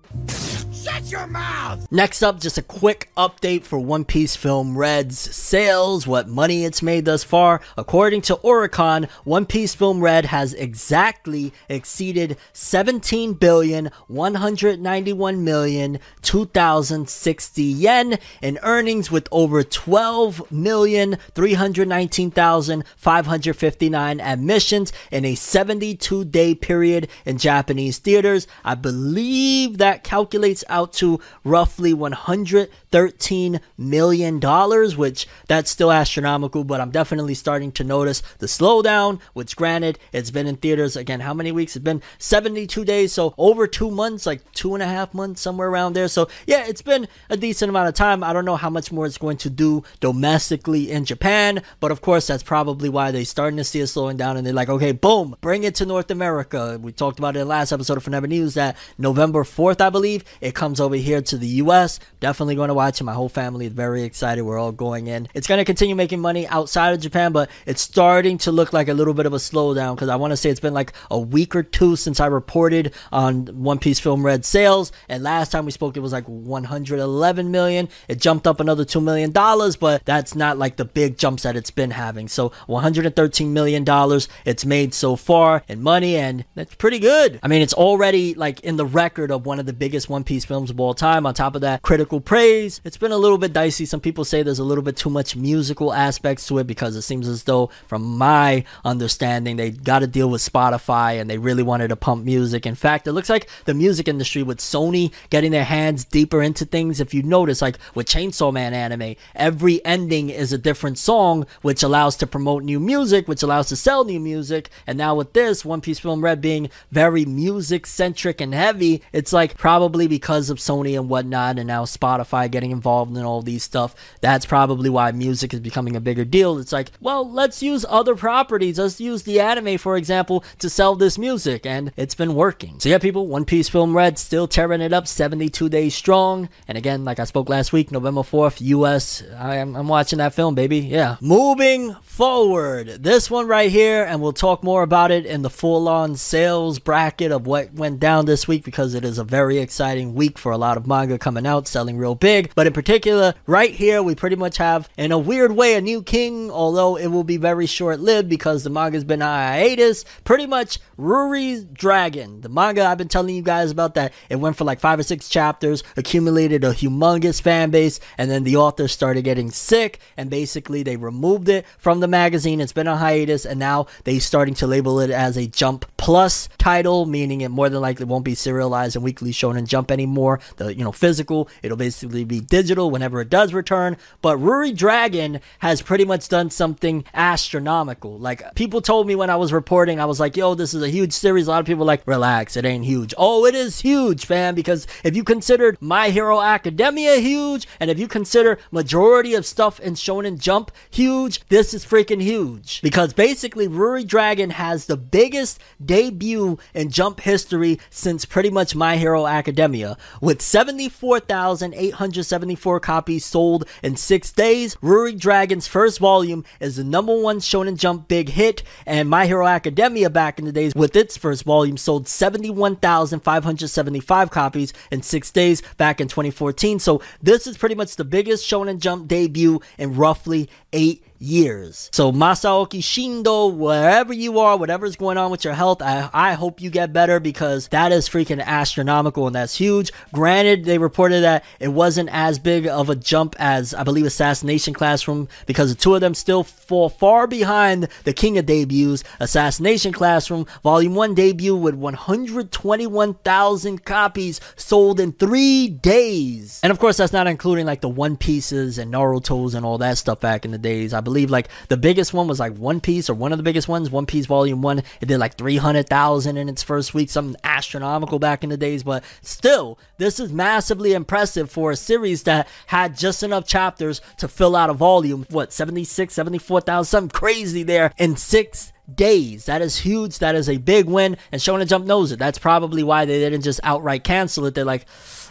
Shut your mouth! Next up, just a quick update for One Piece Film Red's sales, what money it's made thus far. According to Oricon, One Piece Film Red has exactly exceeded 17 billion 191 million 2060 yen in earnings with over 12 million 319,559 admissions in a 72 day period in Japanese theaters. I believe that calculates out out to roughly 113 million dollars, which that's still astronomical, but I'm definitely starting to notice the slowdown, which granted, it's been in theaters again, how many weeks? It's been 72 days, so over two months, like two and a half months, somewhere around there. So yeah, it's been a decent amount of time. I don't know how much more it's going to do domestically in Japan, but of course, that's probably why they're starting to see it slowing down and they're like, okay, boom, bring it to North America. We talked about it in the last episode of Forever News that November 4th, I believe, it comes over here to the US. Definitely going to watch it. My whole family is very excited. We're all going in. It's going to continue making money outside of Japan, but it's starting to look like a little bit of a slowdown because I want to say it's been like a week or two since I reported on One Piece Film Red sales. And last time we spoke, it was like 111 million. It jumped up another $2 million, but that's not like the big jumps that it's been having. So 113 million dollars it's made so far in money, and that's pretty good. I mean, it's already like in the record of one of the biggest One Piece films of all time. On top of that, critical praise. It's been a little bit dicey. Some people say there's a little bit too much musical aspects to it because it seems as though, from my understanding, they got to deal with Spotify and they really wanted to pump music. In fact, it looks like the music industry with Sony getting their hands deeper into things. If you notice, like with Chainsaw Man anime, every ending is a different song, which allows to promote new music, which allows to sell new music. And now with this, One Piece Film Red being very music centric and heavy, it's like probably because of Sony and whatnot, and now Spotify getting involved in all these stuff. That's probably why music is becoming a bigger deal. It's like, well, let's use other properties. Let's use the anime, for example, to sell this music, and it's been working. So yeah, people, One Piece Film Red still tearing it up, 72 days strong. And again, like I spoke last week, November 4th, US. I am, I'm watching that film, baby. Yeah. Moving forward, this one right here, and we'll talk more about it in the full on sales bracket of what went down this week because it is a very exciting week for a lot of manga coming out, selling real big. But in particular, right here, we pretty much have, in a weird way, a new king, although it will be very short lived because the manga's been hiatus. Pretty much Ruri's Dragon, the manga I've been telling you guys about that. It went for like five or six chapters, accumulated a humongous fan base, and then the author started getting sick, and basically they removed it from the magazine. It's been on hiatus, and now they starting to label it as a Jump Plus title, meaning it more than likely won't be serialized and weekly shown in Jump anymore. The you know physical, it'll basically be digital whenever it does return. But Ruri Dragon has pretty much done something astronomical. Like people told me when I was reporting, I was like, "Yo, this is a huge series." A lot of people like, "Relax, it ain't huge." Oh, it is huge, fam. Because if you considered My Hero Academia huge, and if you consider majority of stuff in Shonen Jump huge, this is freaking huge. Because basically, Ruri Dragon has the biggest debut in Jump history since pretty much My Hero Academia. With 74,874 copies sold in six days, Ruri Dragon's first volume is the number one Shonen Jump big hit, and My Hero Academia back in the days with its first volume sold 71,575 copies in six days back in 2014. So this is pretty much the biggest Shonen Jump debut in roughly eight years. So Masaoki Shindo, wherever you are, whatever's going on with your health, I, I hope you get better because that is freaking astronomical and that's huge. Granted, they reported that it wasn't as big of a jump as I believe Assassination Classroom because the two of them still fall far behind the king of debuts. Assassination Classroom Volume 1 debut with 121,000 copies sold in three days. And of course, that's not including like the One Pieces and Naruto's and all that stuff back in the days. I believe like the biggest one was like One Piece or one of the biggest ones, One Piece Volume 1. It did like 300,000 in its first week, something astronomical back in the days, but still, this is massively impressive for a series that had just enough chapters to fill out a volume. What, 76, 74,000, something crazy there in six days. That is huge. That is a big win. And Shonen Jump knows it. That's probably why they didn't just outright cancel it. They're like,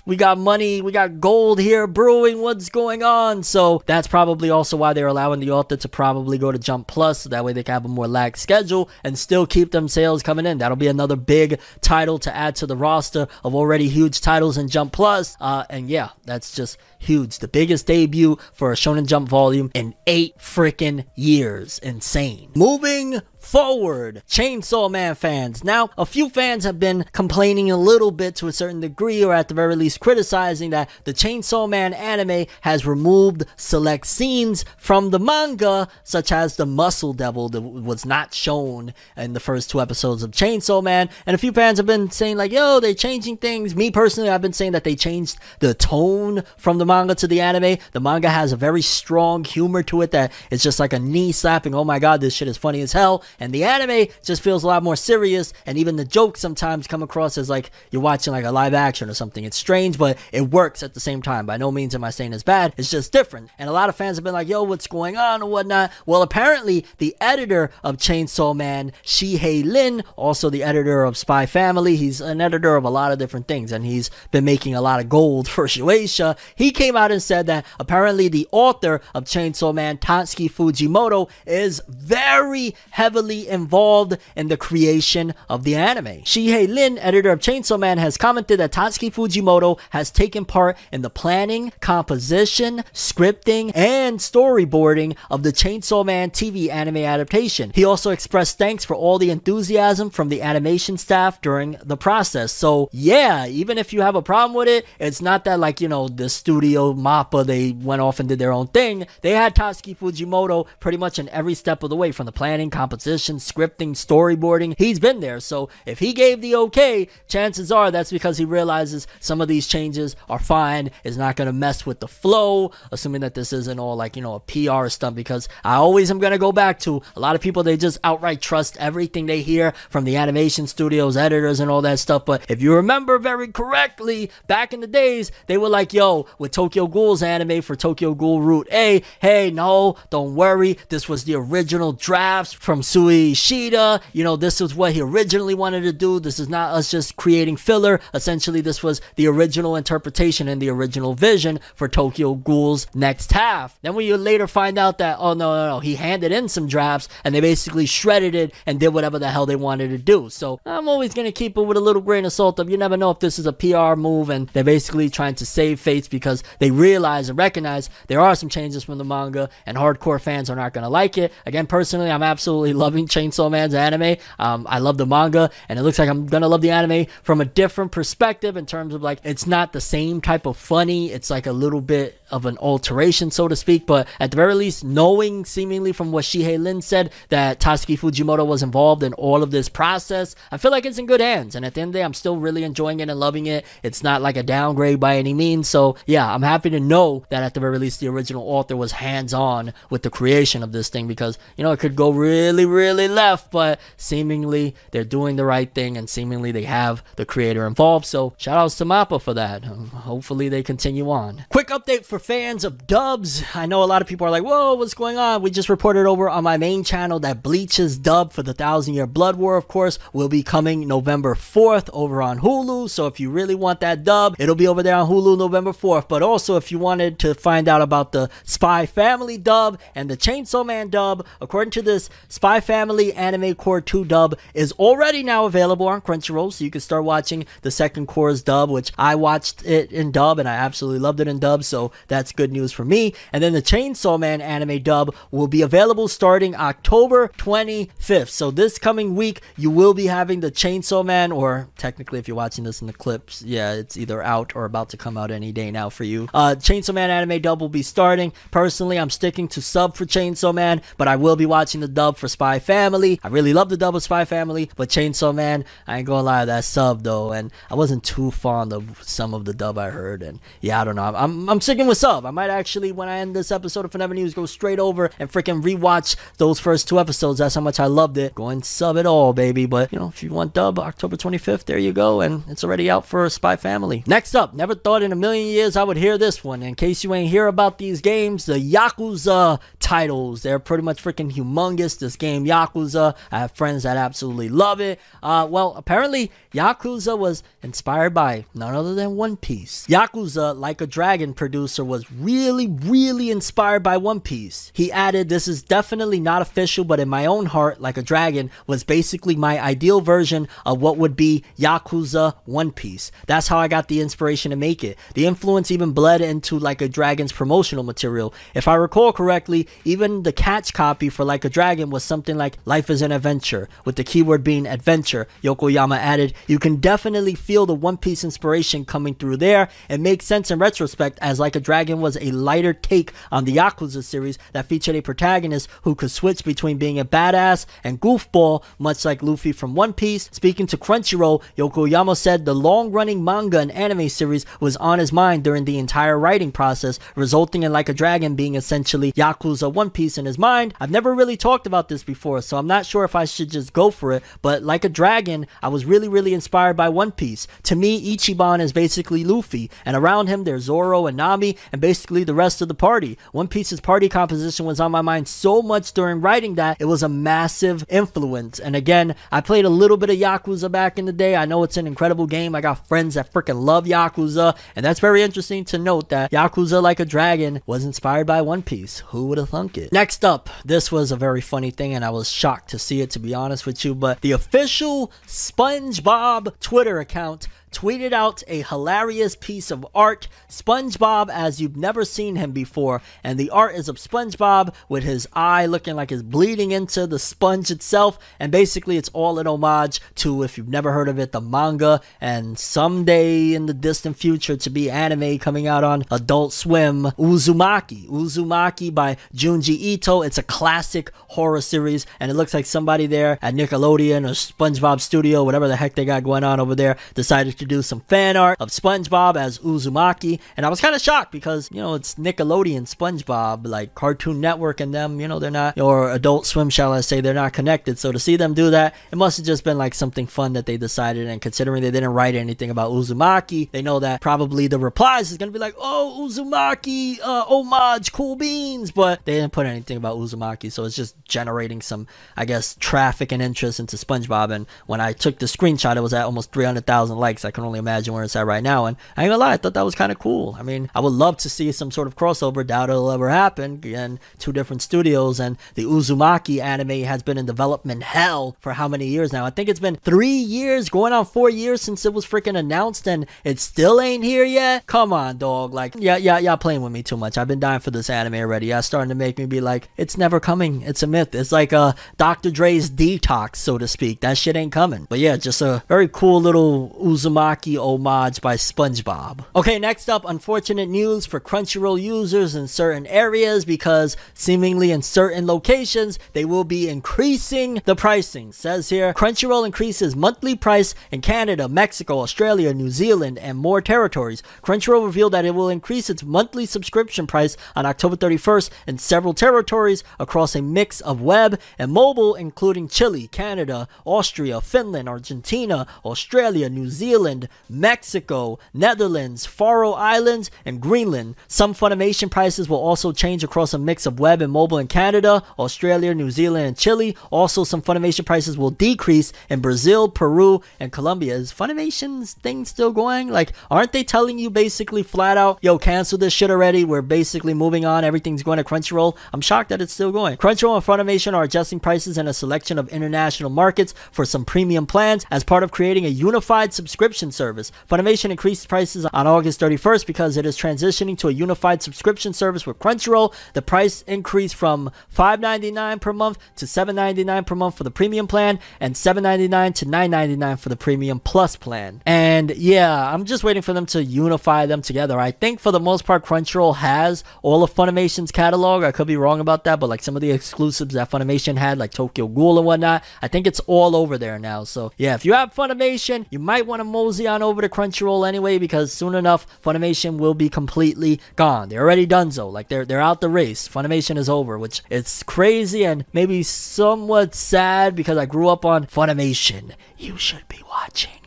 we got money, we got gold here brewing, what's going on? So that's probably also why they're allowing the author to probably go to Jump Plus, so that way they can have a more lax schedule and still keep them sales coming in. That'll be another big title to add to the roster of already huge titles in Jump Plus. Uh, and yeah, that's just huge. The biggest debut for a Shonen Jump volume in eight freaking years. Insane. Moving forward. Chainsaw Man fans. Now, a few fans have been complaining a little bit to a certain degree, or at the very least criticizing that the Chainsaw Man anime has removed select scenes from the manga, such as the Muscle Devil that was not shown in the first two episodes of Chainsaw Man. And a few fans have been saying, like, yo, they're changing things. Me personally, I've been saying that they changed the tone from the manga to the anime. The manga has a very strong humor to it that it's just like a knee slapping, oh my god, this shit is funny as hell. And the anime just feels a lot more serious, and even the jokes sometimes come across as like you're watching like a live action or something. It's strange, but it works at the same time. By no means am I saying it's bad, it's just different. And a lot of fans have been like, yo, what's going on and whatnot. Well, apparently, the editor of Chainsaw Man, Shihei Lin, also the editor of Spy Family, he's an editor of a lot of different things, and he's been making a lot of gold for Shueisha. He came out and said that apparently the author of Chainsaw Man, Tatsuki Fujimoto, is very heavily involved in the creation of the anime. Shihei Lin, editor of Chainsaw Man, has commented that Tatsuki Fujimoto has taken part in the planning, composition, scripting, and storyboarding of the Chainsaw Man TV anime adaptation. He also expressed thanks for all the enthusiasm from the animation staff during the process. So, yeah, even if you have a problem with it, it's not that like, you know, the studio MAPPA, they went off and did their own thing. They had Tatsuki Fujimoto pretty much in every step of the way from the planning, composition, scripting, storyboarding. He's been there. So if he gave the okay, chances are that's because he realizes some of these changes are fine, It's not going to mess with the flow, assuming that this isn't all like, you know, a PR stunt. Because I always am going to go back to a lot of people, they just outright trust everything they hear from the animation studios, editors, and all that stuff. But if you remember very correctly, back in the days, they were like, yo, with Tokyo Ghoul's anime for Tokyo Ghoul Route A, hey, no, don't worry. This was the original drafts from Sui Ishida. You know, this is what he originally wanted to do. This is not us just creating filler. Essentially, this was the original interpretation and the original vision for Tokyo Ghoul's next half. Then we later find out that, oh, no, no, no, he handed in some drafts and they basically shredded it and did whatever the hell they wanted to do. So I'm always going to keep it with a little grain of salt of you never know if this is a PR move and they're basically trying to save face because they realize and recognize there are some changes from the manga and hardcore fans are not going to like it. Again, personally, I'm absolutely loving Chainsaw Man's anime. Um, I love the manga and it looks like I'm to love the anime from a different perspective in terms of like it's not the same type of funny. It's like a little bit of an alteration, so to speak. But at the very least, knowing seemingly from what Shihei Lin said that Tatsuki Fujimoto was involved in all of this process, I feel like it's in good hands. And at the end of the day, I'm still really enjoying it and loving it. It's not like a downgrade by any means. So yeah, I'm happy to know that at the very least, the original author was hands on with the creation of this thing because, you know, it could go really, really left, but seemingly they're doing the right thing and seemingly they have the creator involved. So shout outs to Mappa for that. Hopefully they continue on. Quick update for fans of dubs. I know a lot of people are like, whoa, what's going on? We just reported over on my main channel that Bleach's dub for the Thousand Year Blood War, of course, will be coming November 4th over on Hulu. So if you really want that dub, it'll be over there on Hulu November 4th. But also, if you wanted to find out about the Spy Family dub and the Chainsaw Man dub, according to this, Spy Family Anime Cour 2 dub is already now available on Crunchyroll. So you can start watching the second cour's dub, which I watched it in dub and I absolutely loved it in dub. So that's good news for me. And then the Chainsaw Man anime dub will be available starting October 25th. So this coming week, you will be having the Chainsaw Man, or technically, if you're watching this in the clips, yeah, it's either out or about to come out any day now for you. Uh, Chainsaw Man anime dub will be starting. Personally, I'm sticking to sub for Chainsaw Man, but I will be watching the dub for Spy Family. I really love the dub of Spy Family, but Chainsaw Man, I ain't gonna lie, that sub though, and I wasn't too fond of some of the dub I heard, and yeah, I don't know. I'm, I'm, I'm sticking with sub. I might actually, when I end this episode of Forever News, go straight over and freaking rewatch those first two episodes. That's how much I loved it. Go and sub it all, baby. But you know, if you want dub, October 25th, there you go, and it's already out for Spy Family. Next up, never thought in a million years I would hear this one. In case you ain't hear about these games, the Yakuza titles, they're pretty much freaking humongous. This game, Yakuza, I have friends that absolutely love it. Uh, well, apparently, Yakuza was inspired by none other than One Piece. Yakuza, like a dragon producer, was really, really inspired by One Piece. He added, This is definitely not official, but in my own heart, like a dragon was basically my ideal version of what would be Yakuza One Piece. That's how I got the inspiration to make it. The influence even bled into Like a Dragon's promotional material. If I recall correctly, even the catch copy for Like a Dragon was something something like life is an adventure, with the keyword being adventure. Yokoyama added, You can definitely feel the One Piece inspiration coming through there. It makes sense in retrospect, as Like a Dragon was a lighter take on the Yakuza series that featured a protagonist who could switch between being a badass and goofball, much like Luffy from One Piece. Speaking to Crunchyroll, Yokoyama said the long running manga and anime series was on his mind during the entire writing process, resulting in Like a Dragon being essentially Yakuza One Piece in his mind. I've never really talked about this before, so I'm not sure if I should just go for it, but Like a Dragon, I was really, really inspired by One Piece. To me, Ichiban is basically Luffy, and around him there's Zoro and Nami, and basically the rest of the party. One Piece's party composition was on my mind so much during writing that it was a massive influence. And again, I played a little bit of Yakuza back in the day. I know it's an incredible game. I got friends that freaking love Yakuza, and that's very interesting to note that Yakuza Like a Dragon was inspired by One Piece. Who would have thunk it? Next up, this was a very funny thing, and I was shocked to see it, to be honest with you, but the official SpongeBob Twitter account tweeted out a hilarious piece of art, SpongeBob as you've never seen him before. And the art is of SpongeBob with his eye looking like it's bleeding into the sponge itself. And basically, it's all an homage to, if you've never heard of it, the manga. And someday in the distant future to be anime coming out on Adult Swim, Uzumaki. Uzumaki by Junji Ito. It's a classic horror series. And it looks like somebody there at Nickelodeon or SpongeBob Studio, whatever the heck they got going on over there, decided to do some fan art of SpongeBob as Uzumaki, and I was kind of shocked because you know it's Nickelodeon, SpongeBob, like Cartoon Network, and them, you know, they're not or Adult Swim, shall I say, they're not connected. So to see them do that, it must have just been like something fun that they decided. And considering they didn't write anything about Uzumaki, they know that probably the replies is gonna be like, "Oh, Uzumaki, uh, homage, cool beans," but they didn't put anything about Uzumaki, so it's just generating some, I guess, traffic and interest into SpongeBob. And when I took the screenshot, it was at almost 300,000 likes. I can only imagine where it's at right now. And I ain't gonna lie, I thought that was kind of cool. I mean, I would love to see some sort of crossover. Doubt it'll ever happen. Again, two different studios, and the Uzumaki anime has been in development hell for how many years now? I think it's been three years, going on four years since it was freaking announced, and it still ain't here yet. Come on, dog. Like, yeah, yeah, y'all playing with me too much. I've been dying for this anime already. Yeah, starting to make me be like, it's never coming. It's a myth. It's like uh, a Dr. Dre's detox, so to speak. That shit ain't coming. But yeah, just a very cool little Uzumaki homage by SpongeBob. Okay, next up, unfortunate news for Crunchyroll users in certain areas because seemingly in certain locations they will be increasing the pricing. Says here, Crunchyroll increases monthly price in Canada, Mexico, Australia, New Zealand, and more territories. Crunchyroll revealed that it will increase its monthly subscription price on October 31st in several territories across a mix of web and mobile, including Chile, Canada, Austria, Finland, Argentina, Australia, New Zealand, Mexico, Netherlands, Faroe Islands, and Greenland. Some Funimation prices will also change across a mix of web and mobile in Canada, Australia, New Zealand, and Chile. Also, some Funimation prices will decrease in Brazil, Peru, and Colombia. Is Funimation's thing still going? Like, aren't they telling you basically flat out, yo, cancel this shit already? We're basically moving on. Everything's going to Crunchyroll. I'm shocked that it's still going. Crunchyroll and Funimation are adjusting prices in a selection of international markets for some premium plans as part of creating a unified subscription service. Funimation increased prices on August 31st because it is transitioning to a unified subscription service with Crunchyroll. The price increased from $5.99 per month to $7.99 per month for the premium plan and $7.99 to $9.99 for the premium plus plan. And yeah, I'm just waiting for them to unify them together. I think for the most part, Crunchyroll has all of Funimation's catalog. I could be wrong about that, but like some of the exclusives that Funimation had, like Tokyo Ghoul and whatnot, I think it's all over there now. So yeah, if you have Funimation, you might want to mosey on over to Crunchyroll anyway, because soon enough, Funimation will be completely gone. They're already done so. Like they're they're out the race. Funimation is over, which it's crazy and maybe somewhat sad because I grew up on Funimation. You should be watching.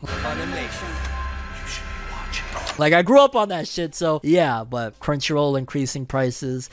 Like I grew up on that shit, so yeah. But Crunchyroll increasing prices.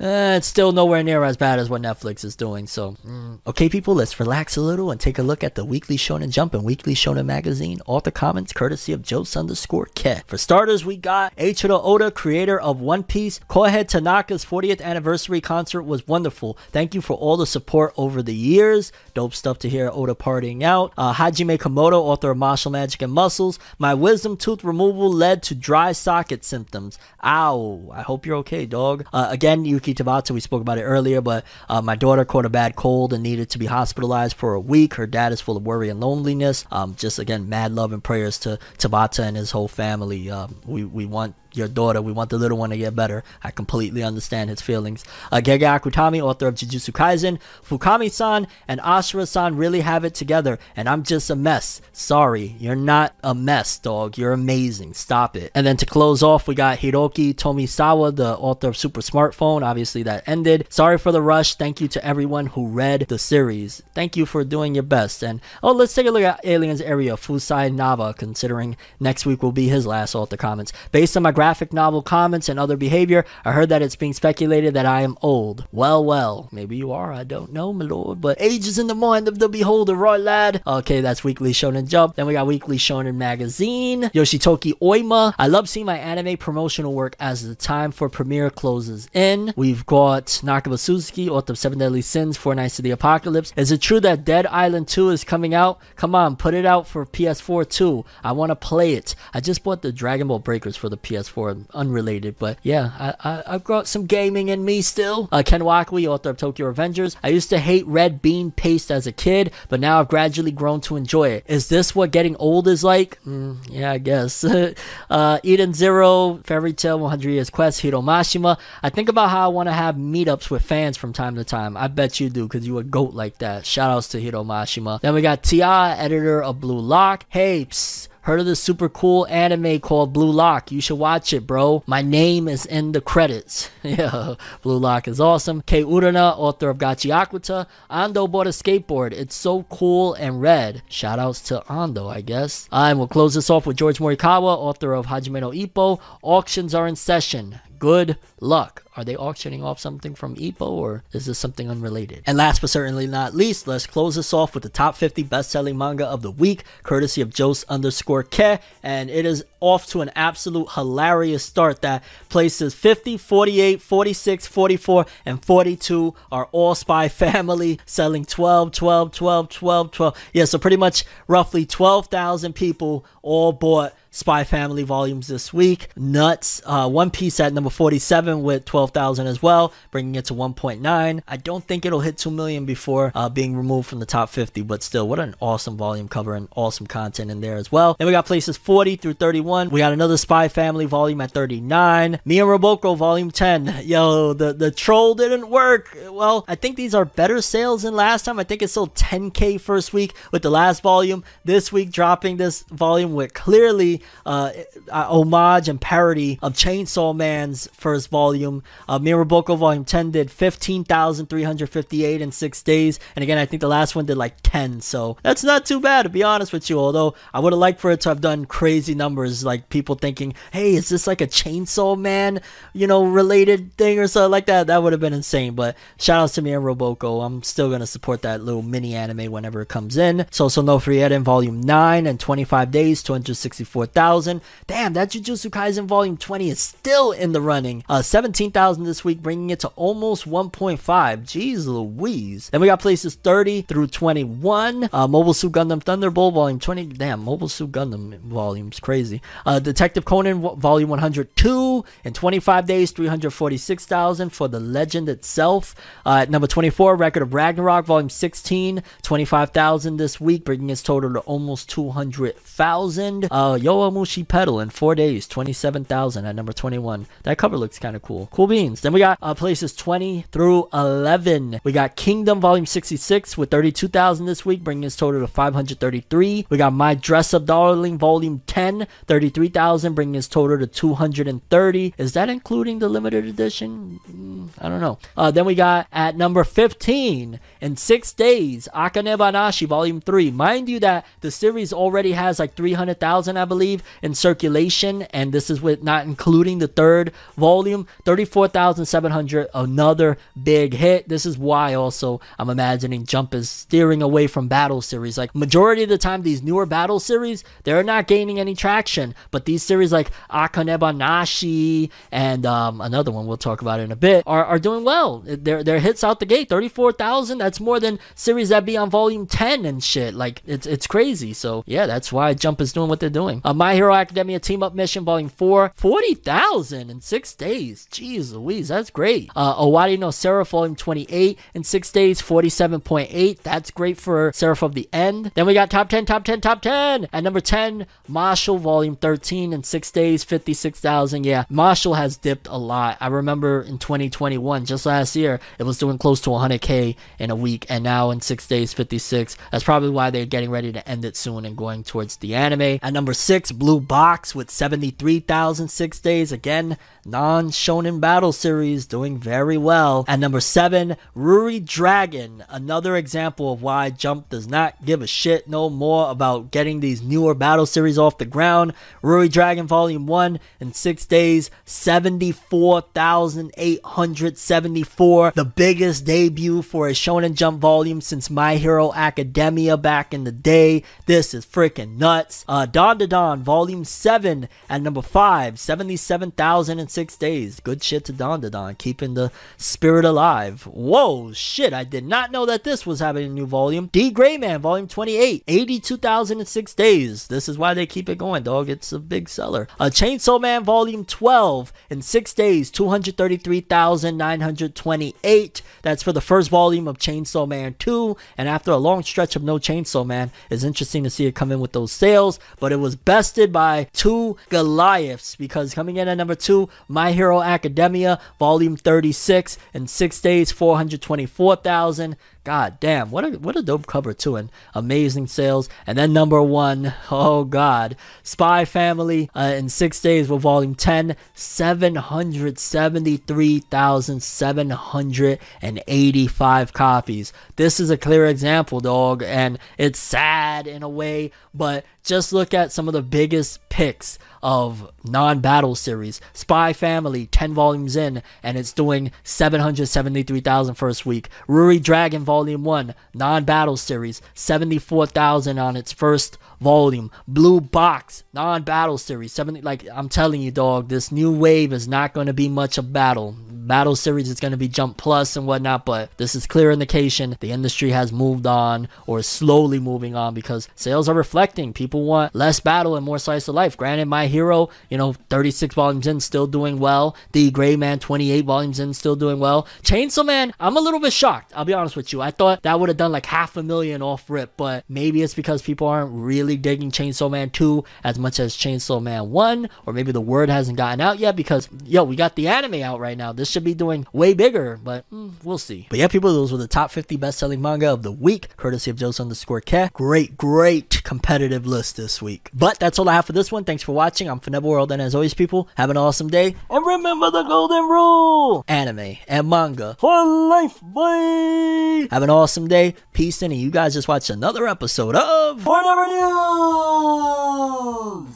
Uh, it's still nowhere near as bad as what Netflix is doing. So, mm. okay, people, let's relax a little and take a look at the Weekly Shonen Jump and Weekly Shonen Magazine author comments courtesy of Joe underscore Ke. For starters, we got Eiichiro Oda, creator of One Piece. Kohei Tanaka's 40th anniversary concert was wonderful. Thank you for all the support over the years. Dope stuff to hear Oda partying out. Uh, Hajime Komoto, author of Mashle Magic and Muscles. My wisdom tooth removal led to dry socket symptoms. Ow. I hope you're okay, dog. Uh, again, you can Tabata, we spoke about it earlier, but uh, my daughter caught a bad cold and needed to be hospitalized for a week. Her dad is full of worry and loneliness. Um, just again, mad love and prayers to Tabata and his whole family. Um, we, we want your daughter. We want the little one to get better. I completely understand his feelings. Uh, Gege Akutami, author of Jujutsu Kaisen, Fukami-san and Ashura-san really have it together, and I'm just a mess. Sorry, you're not a mess, dog. You're amazing. Stop it. And then to close off, we got Hiroki Tomisawa, the author of Super Smartphone. Obviously, that ended. Sorry for the rush. Thank you to everyone who read the series. Thank you for doing your best. And oh, let's take a look at Aliens Area, Fusai Nava, considering next week will be his last author comments. Based on my graphic novel comments and other behavior, I heard that it's being speculated that I am old. Well, well, maybe you are. I don't know, my lord. But age is in the mind of the beholder, right, lad? Okay, that's Weekly Shonen Jump. Then we got Weekly Shonen Magazine. Yoshitoki Oima. I love seeing my anime promotional work as the time for premiere closes in. We've got Nakaba Suzuki, author of Seven Deadly Sins, Four Knights of the Apocalypse. Is it true that Dead Island 2 is coming out? Come on, put it out for PS4 too. I want to play it. I just bought the Dragon Ball Breakers for the PS4, unrelated, but yeah, I, I, I've got some gaming in me still. Uh, Ken Wakui, author of Tokyo Avengers. I used to hate red bean paste as a kid, but now I've gradually grown to enjoy it. Is this what getting old is like? Mm, yeah, I guess. uh, Eden Zero, Fairy Tail, 100 Years Quest, Hiro Mashima. I think about how I want to have meetups with fans from time to time. I bet you do, because you a goat like that. Shoutouts to Hiro Mashima. Then we got Tia, editor of Blue Lock. Hey, psst. Heard of this super cool anime called Blue Lock? You should watch it, bro. My name is in the credits. yeah, Blue Lock is awesome. Kei Urana, author of Gachiakuta. Ando bought a skateboard. It's so cool and red. Shoutouts to Ando, I guess. And we'll close this off with George Morikawa, author of Hajime no Ippo. Auctions are in session. Good luck. Are they auctioning off something from Ippo or is this something unrelated? And last but certainly not least, let's close this off with the top 50 best-selling manga of the week, courtesy of Jose underscore Ke. And it is off to an absolute hilarious start that places 50, 48, 46, 44, and 42 are all Spy Family, selling 12, 12, 12, 12, 12. Yeah, so pretty much roughly 12,000 people all bought Spy Family volumes this week. Nuts. Uh, One Piece at number 47 with 12,000 as well, bringing it to 1.9. I don't think it'll hit 2 million before uh, being removed from the top 50, but still, what an awesome volume cover and awesome content in there as well. Then we got places 40 through 31. We got another Spy Family volume at 39. Me and Roboko volume 10. Yo, the, the troll didn't work. Well, I think these are better sales than last time. I think it sold 10k first week with the last volume. This week, dropping this volume with clearly uh, uh, homage and parody of Chainsaw Man's first volume. Uh, Miraboko Volume 10 did 15,358 in six days. And again, I think the last one did like 10. So that's not too bad, to be honest with you. Although I would have liked for it to have done crazy numbers, like people thinking, hey, is this like a Chainsaw Man, you know, related thing or something like that? That would have been insane. But shout outs to me and Roboco. I'm still to support that little mini anime whenever it comes in. So, so no Frieren in Volume 9 and 25 days, 264,000. Damn, that Jujutsu Kaisen Volume 20 is still in the running. Uh, 17,000 this week, bringing it to almost 1.5. Jeez Louise. Then we got places 30 through 21. Uh, Mobile Suit Gundam Thunderbolt Volume 20. Damn, Mobile Suit Gundam volume's crazy. Uh, Detective Conan Volume 102 in 25 days, 346,000 for the legend itself. Uh, at number 24, Record of Ragnarok Volume 16, 25,000 this week, bringing its total to almost 200,000. Uh, Yowamushi Pedal in four days, 27,000 at number 21. That cover looks kind of cool. Cool beans. Then we got uh, places 20 through 11. We got Kingdom Volume 66 with 32,000 this week, bringing its total to 533. We got My Dress Up Darling Volume 10, 33,000, bringing its total to 230. Is that including the limited edition? Mm, I don't know. Uh, then we got at number 15 in six days, Akane Banashi Volume 3. Mind you that the series already has like 300,000, I believe, in circulation, and this is with not including the third volume. 34,700, another big hit. This is why also I'm imagining Jump is steering away from battle series. Like majority of the time, these newer battle series, they're not gaining any traction But these series like Akanebanashi and um, another one we'll talk about in a bit are, are doing well. They're, they're hits out the gate. 34,000. That's more than series that be on volume 10 and shit. Like, it's, it's crazy. So, yeah, that's why Jump is doing what they're doing. Uh, My Hero Academia Team Up Mission Volume 4, 40,000 in six days. Jeez Louise, that's great. Uh, Owari no Seraph Volume 28 in six days, 47.8. That's great for Seraph of the End. Then we got top 10, top 10, top 10. At number 10, Mashle Volume 13 in six days, 56,000. Yeah, Mashle has dipped a lot. I remember in 2021, just last year, it was doing close to 100K in a week, and now in six days, 56. That's probably why they're getting ready to end it soon and going towards the anime. At number six, Blue Box with 73,000 six days. Again, non shonen battle series doing very well. At number seven, Ruri Dragon, another example of why Jump does not give a shit no more about getting these newer battle series off the ground. Ruri Dragon Volume 1 in six days, 74,874. The biggest debut for a Shonen Jump volume since My Hero Academia back in the day. This is freaking nuts. Uh, Dandadan Volume 7 at number 5, 77,000 six days. Good shit to Dandadan, keeping the spirit alive. Whoa, shit, I did not know that this was having a new volume. D Gray Man Volume 28, 82,000 in six days. This is why they keep it going, dog. It's a big seller. Uh, Chainsaw Man Volume 12 in six days, 233,928. That's for the first volume of Chainsaw Man 2. And after a long stretch of no Chainsaw Man, it's interesting to see it come in with those sales. But it was bested by two Goliaths because coming in at number two, My Hero Academia Volume 36 in six days, 424,000. God damn, what a what a dope cover too, and amazing sales. And then number one, oh god, Spy Family uh, in six days with Volume 10, 773,785 copies. This is a clear example, dog, and it's sad in a way, but just look at some of the biggest picks of non-battle series. Spy Family, 10 volumes in, and it's doing 773,000 first week. Ruri Dragon Volume 1, non-battle series, 74,000 on its first volume. Blue Box, non-battle series, 70 like I'm telling you dog, this new wave is not going to be much of battle. Battle series is going to be Jump Plus and whatnot, but this is clear indication the industry has moved on or slowly moving on because sales are reflecting. People want less battle and more slice of life. Granted, My Hero, you know, 36 volumes in, still doing well. D Gray Man, 28 volumes in, still doing well. Chainsaw Man, I'm a little bit shocked. I'll be honest with you. I thought that would have done like half a million off rip, but maybe it's because people aren't really digging Chainsaw Man 2 as much as Chainsaw Man 1, or maybe the word hasn't gotten out yet because, yo, we got the anime out right now. This should be doing way bigger, but mm, we'll see. But yeah, people, those were the top 50 best selling manga of the week, courtesy of Joseph underscore Ke. Great, great competitive list this week. But that's all I have for this one. Thanks for watching. I'm Fineva World, and as always, people, have an awesome day. And remember the golden rule anime and manga for life, boy. Have an awesome day. Peace, and you guys just watched another episode of Forever News.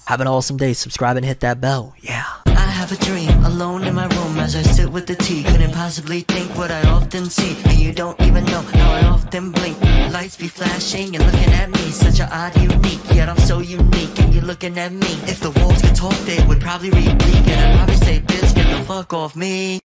Have an awesome day. Subscribe and hit that bell. Yeah. I have a dream, alone in my room as I sit with the tea. Couldn't possibly think what I often see. And you don't even know how I often blink. Lights be flashing and looking at me. Such an odd, unique, yet I'm so unique. And you're looking at me. If the walls could talk, they would probably read Greek. And I'd probably say, bitch, get the fuck off me.